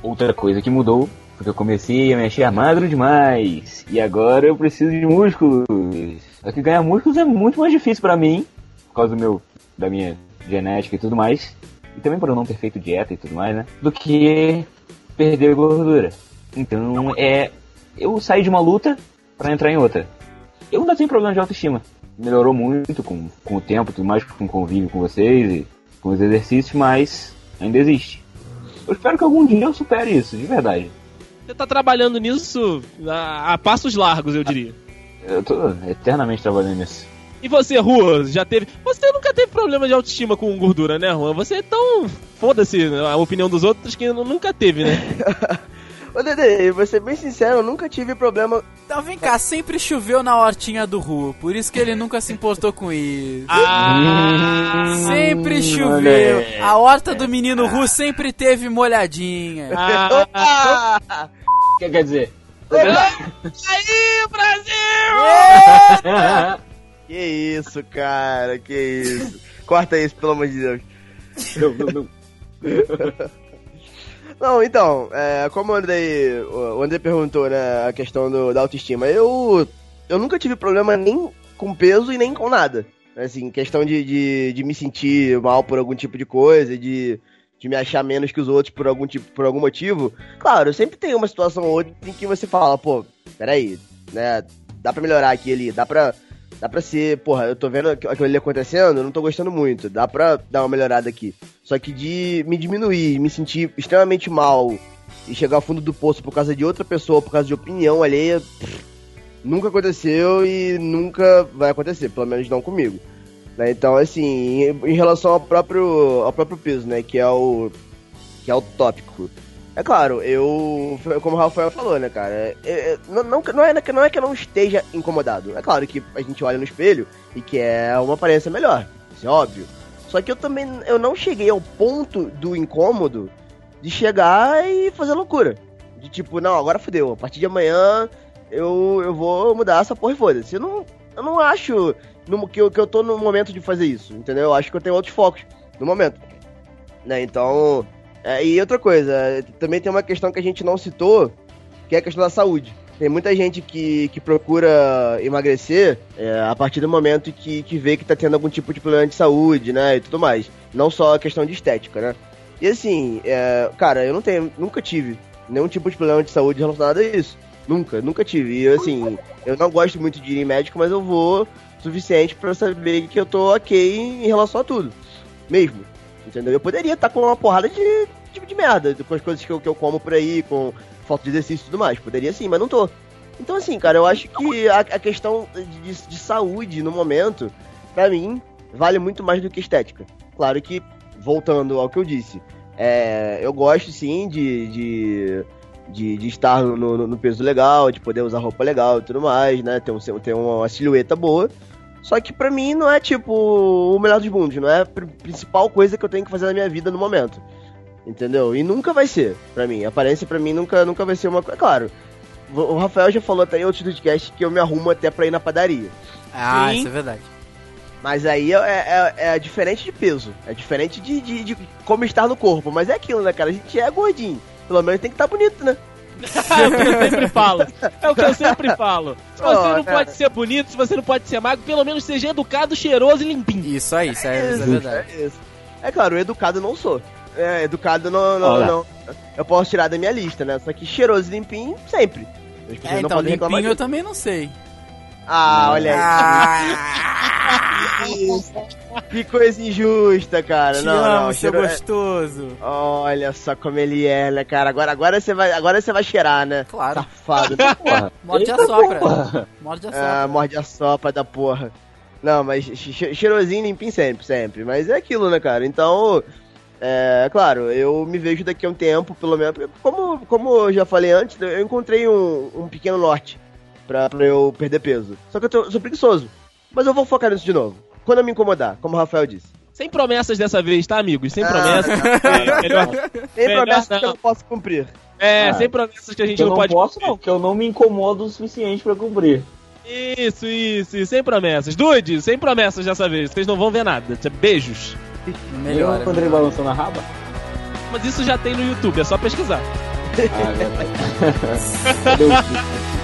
Outra coisa que mudou foi que eu comecei a me achar magro demais. E agora eu preciso de músculos. Só que ganhar músculos é muito mais difícil pra mim, por causa do meu, da minha genética e tudo mais. E também por eu não ter feito dieta e tudo mais, né? Do que perder gordura. Então é. Eu saí de uma luta pra entrar em outra. Eu ainda tenho problema de autoestima. Melhorou muito com, com o tempo, tudo mais, com o convívio com vocês e com os exercícios, mas ainda existe. Eu espero que algum dia eu supere isso, de verdade. Você tá trabalhando nisso a, a passos largos, eu diria. Eu tô eternamente trabalhando nisso. E você, Rua, já teve. Você nunca teve problema de autoestima com gordura, né, Juan? Você é tão. Foda-se a opinião dos outros que nunca teve, né? *laughs* Ô Dede, vou ser bem sincero, eu nunca tive problema. Então vem cá, sempre choveu na hortinha do Ru, por isso que ele nunca se importou com isso. Ah! Sempre Hum, choveu. A horta do menino Ru sempre teve molhadinha. ah, Opa! O que quer dizer? aí, Brasil! Que isso, cara, que isso. Corta isso, pelo amor de Deus. Não, não, não. Não, então, é, como o Andrei, o Andrei perguntou, né, a questão do, da autoestima, eu, eu nunca tive problema nem com peso e nem com nada. Assim, questão de, de, de me sentir mal por algum tipo de coisa, de, de me achar menos que os outros por algum tipo, por algum motivo. Claro, sempre tem uma situação ou outra em que você fala, pô, peraí, né, dá pra melhorar aqui ali, dá pra, dá pra ser, porra, eu tô vendo aqu- aquilo ali acontecendo, eu não tô gostando muito, dá pra dar uma melhorada aqui. Só que de me diminuir, me sentir extremamente mal e chegar ao fundo do poço por causa de outra pessoa, por causa de opinião alheia, pff, nunca aconteceu e nunca vai acontecer, pelo menos não comigo. Né? Então, assim, em relação ao próprio, ao próprio peso, né, que é o que é o tópico. É claro, eu, como o Rafael falou, né, cara, é- é- não, não, é, não é que eu não esteja incomodado. É claro que a gente olha no espelho e que é uma aparência melhor, isso é óbvio. Só que eu também eu não cheguei ao ponto do incômodo de chegar e fazer loucura. De tipo, não, agora fodeu, a partir de amanhã eu, eu vou mudar essa porra e foda-se. Eu não, eu não acho no, que, eu, que eu tô no momento de fazer isso, entendeu? Eu acho que eu tenho outros focos no momento. Né, então. É, e outra coisa, também tem uma questão que a gente não citou, que é a questão da saúde. Tem muita gente que, que procura emagrecer é, a partir do momento que, que vê que tá tendo algum tipo de problema de saúde, né? E tudo mais. Não só a questão de estética, né? E assim, é, cara, eu não tenho, nunca tive nenhum tipo de problema de saúde relacionado a isso. Nunca, nunca tive. E assim, eu não gosto muito de ir em médico, mas eu vou suficiente pra saber que eu tô ok em relação a tudo. Mesmo. Entendeu? Eu poderia estar com uma porrada de tipo de merda com as coisas que eu, que eu como por aí, com falta de exercício e tudo mais. Poderia sim, mas não tô. Então, assim, cara, eu acho que a, a questão de, de saúde no momento, pra mim, vale muito mais do que estética. Claro que, voltando ao que eu disse, é, eu gosto sim de, de, de, de estar no, no- no peso legal, de poder usar roupa legal e tudo mais, né? Ter, um, ter uma silhueta boa. Só que pra mim não é tipo o melhor dos mundos, não é a pr- principal coisa que eu tenho que fazer na minha vida no momento. Entendeu? E nunca vai ser, pra mim. A aparência pra mim nunca, nunca vai ser uma coisa. Claro, o Rafael já falou até em outros podcasts que eu me arrumo até pra ir na padaria. Ah, Sim. isso é verdade. Mas aí é, é, é diferente de peso. É diferente de, de, de como estar no corpo. Mas é aquilo, né, cara? A gente é gordinho. Pelo menos tem que estar bonito, né? *laughs* é o que eu sempre falo. É o que eu sempre falo. Se você Oh, não cara. pode ser bonito, se você não pode ser magro, pelo menos seja educado, cheiroso e limpinho. Isso aí, isso é, isso é verdade. É isso. É claro, educado eu não sou. É, educado não, não, não. Eu posso tirar da minha lista, né? Só que cheiroso e limpinho, sempre. É, não então, limpinho eu disso. também não sei. Ah, olha aí. Ah, Isso. *laughs* Que coisa injusta, cara. te não, amo, não. seu cheiro- é- gostoso. Olha só como ele é, né, cara? Agora, agora você vai, agora você vai cheirar, né? Claro. Safado. da *laughs* porra. Morde a sopra. Morde a Ah, sopra. morde a sopa da porra. Não, mas che- cheirosinho limpinho sempre, sempre. Mas é aquilo, né, cara? Então, é claro, eu me vejo daqui a um tempo, pelo menos. Como, como eu já falei antes, eu encontrei um, um pequeno norte pra, pra eu perder peso. Só que eu tô- sou preguiçoso. Mas eu vou focar nisso de novo. Quando eu me incomodar, como o Rafael disse. Sem promessas dessa vez, tá, amigos? Sem Ah, promessas. *laughs* Melhor- Tem Melhor promessas que não. eu não posso cumprir. é, Ah, sem promessas que a gente Eu não, não pode. posso, não, porque eu não me incomodo o suficiente pra cumprir. Isso, isso, isso, sem promessas. Dude, sem promessas dessa vez. Vocês não vão ver nada. Beijos. Melhor. Eu, Andrei balançando a raba? Mas isso já tem no YouTube, é só pesquisar. Ah, é *laughs*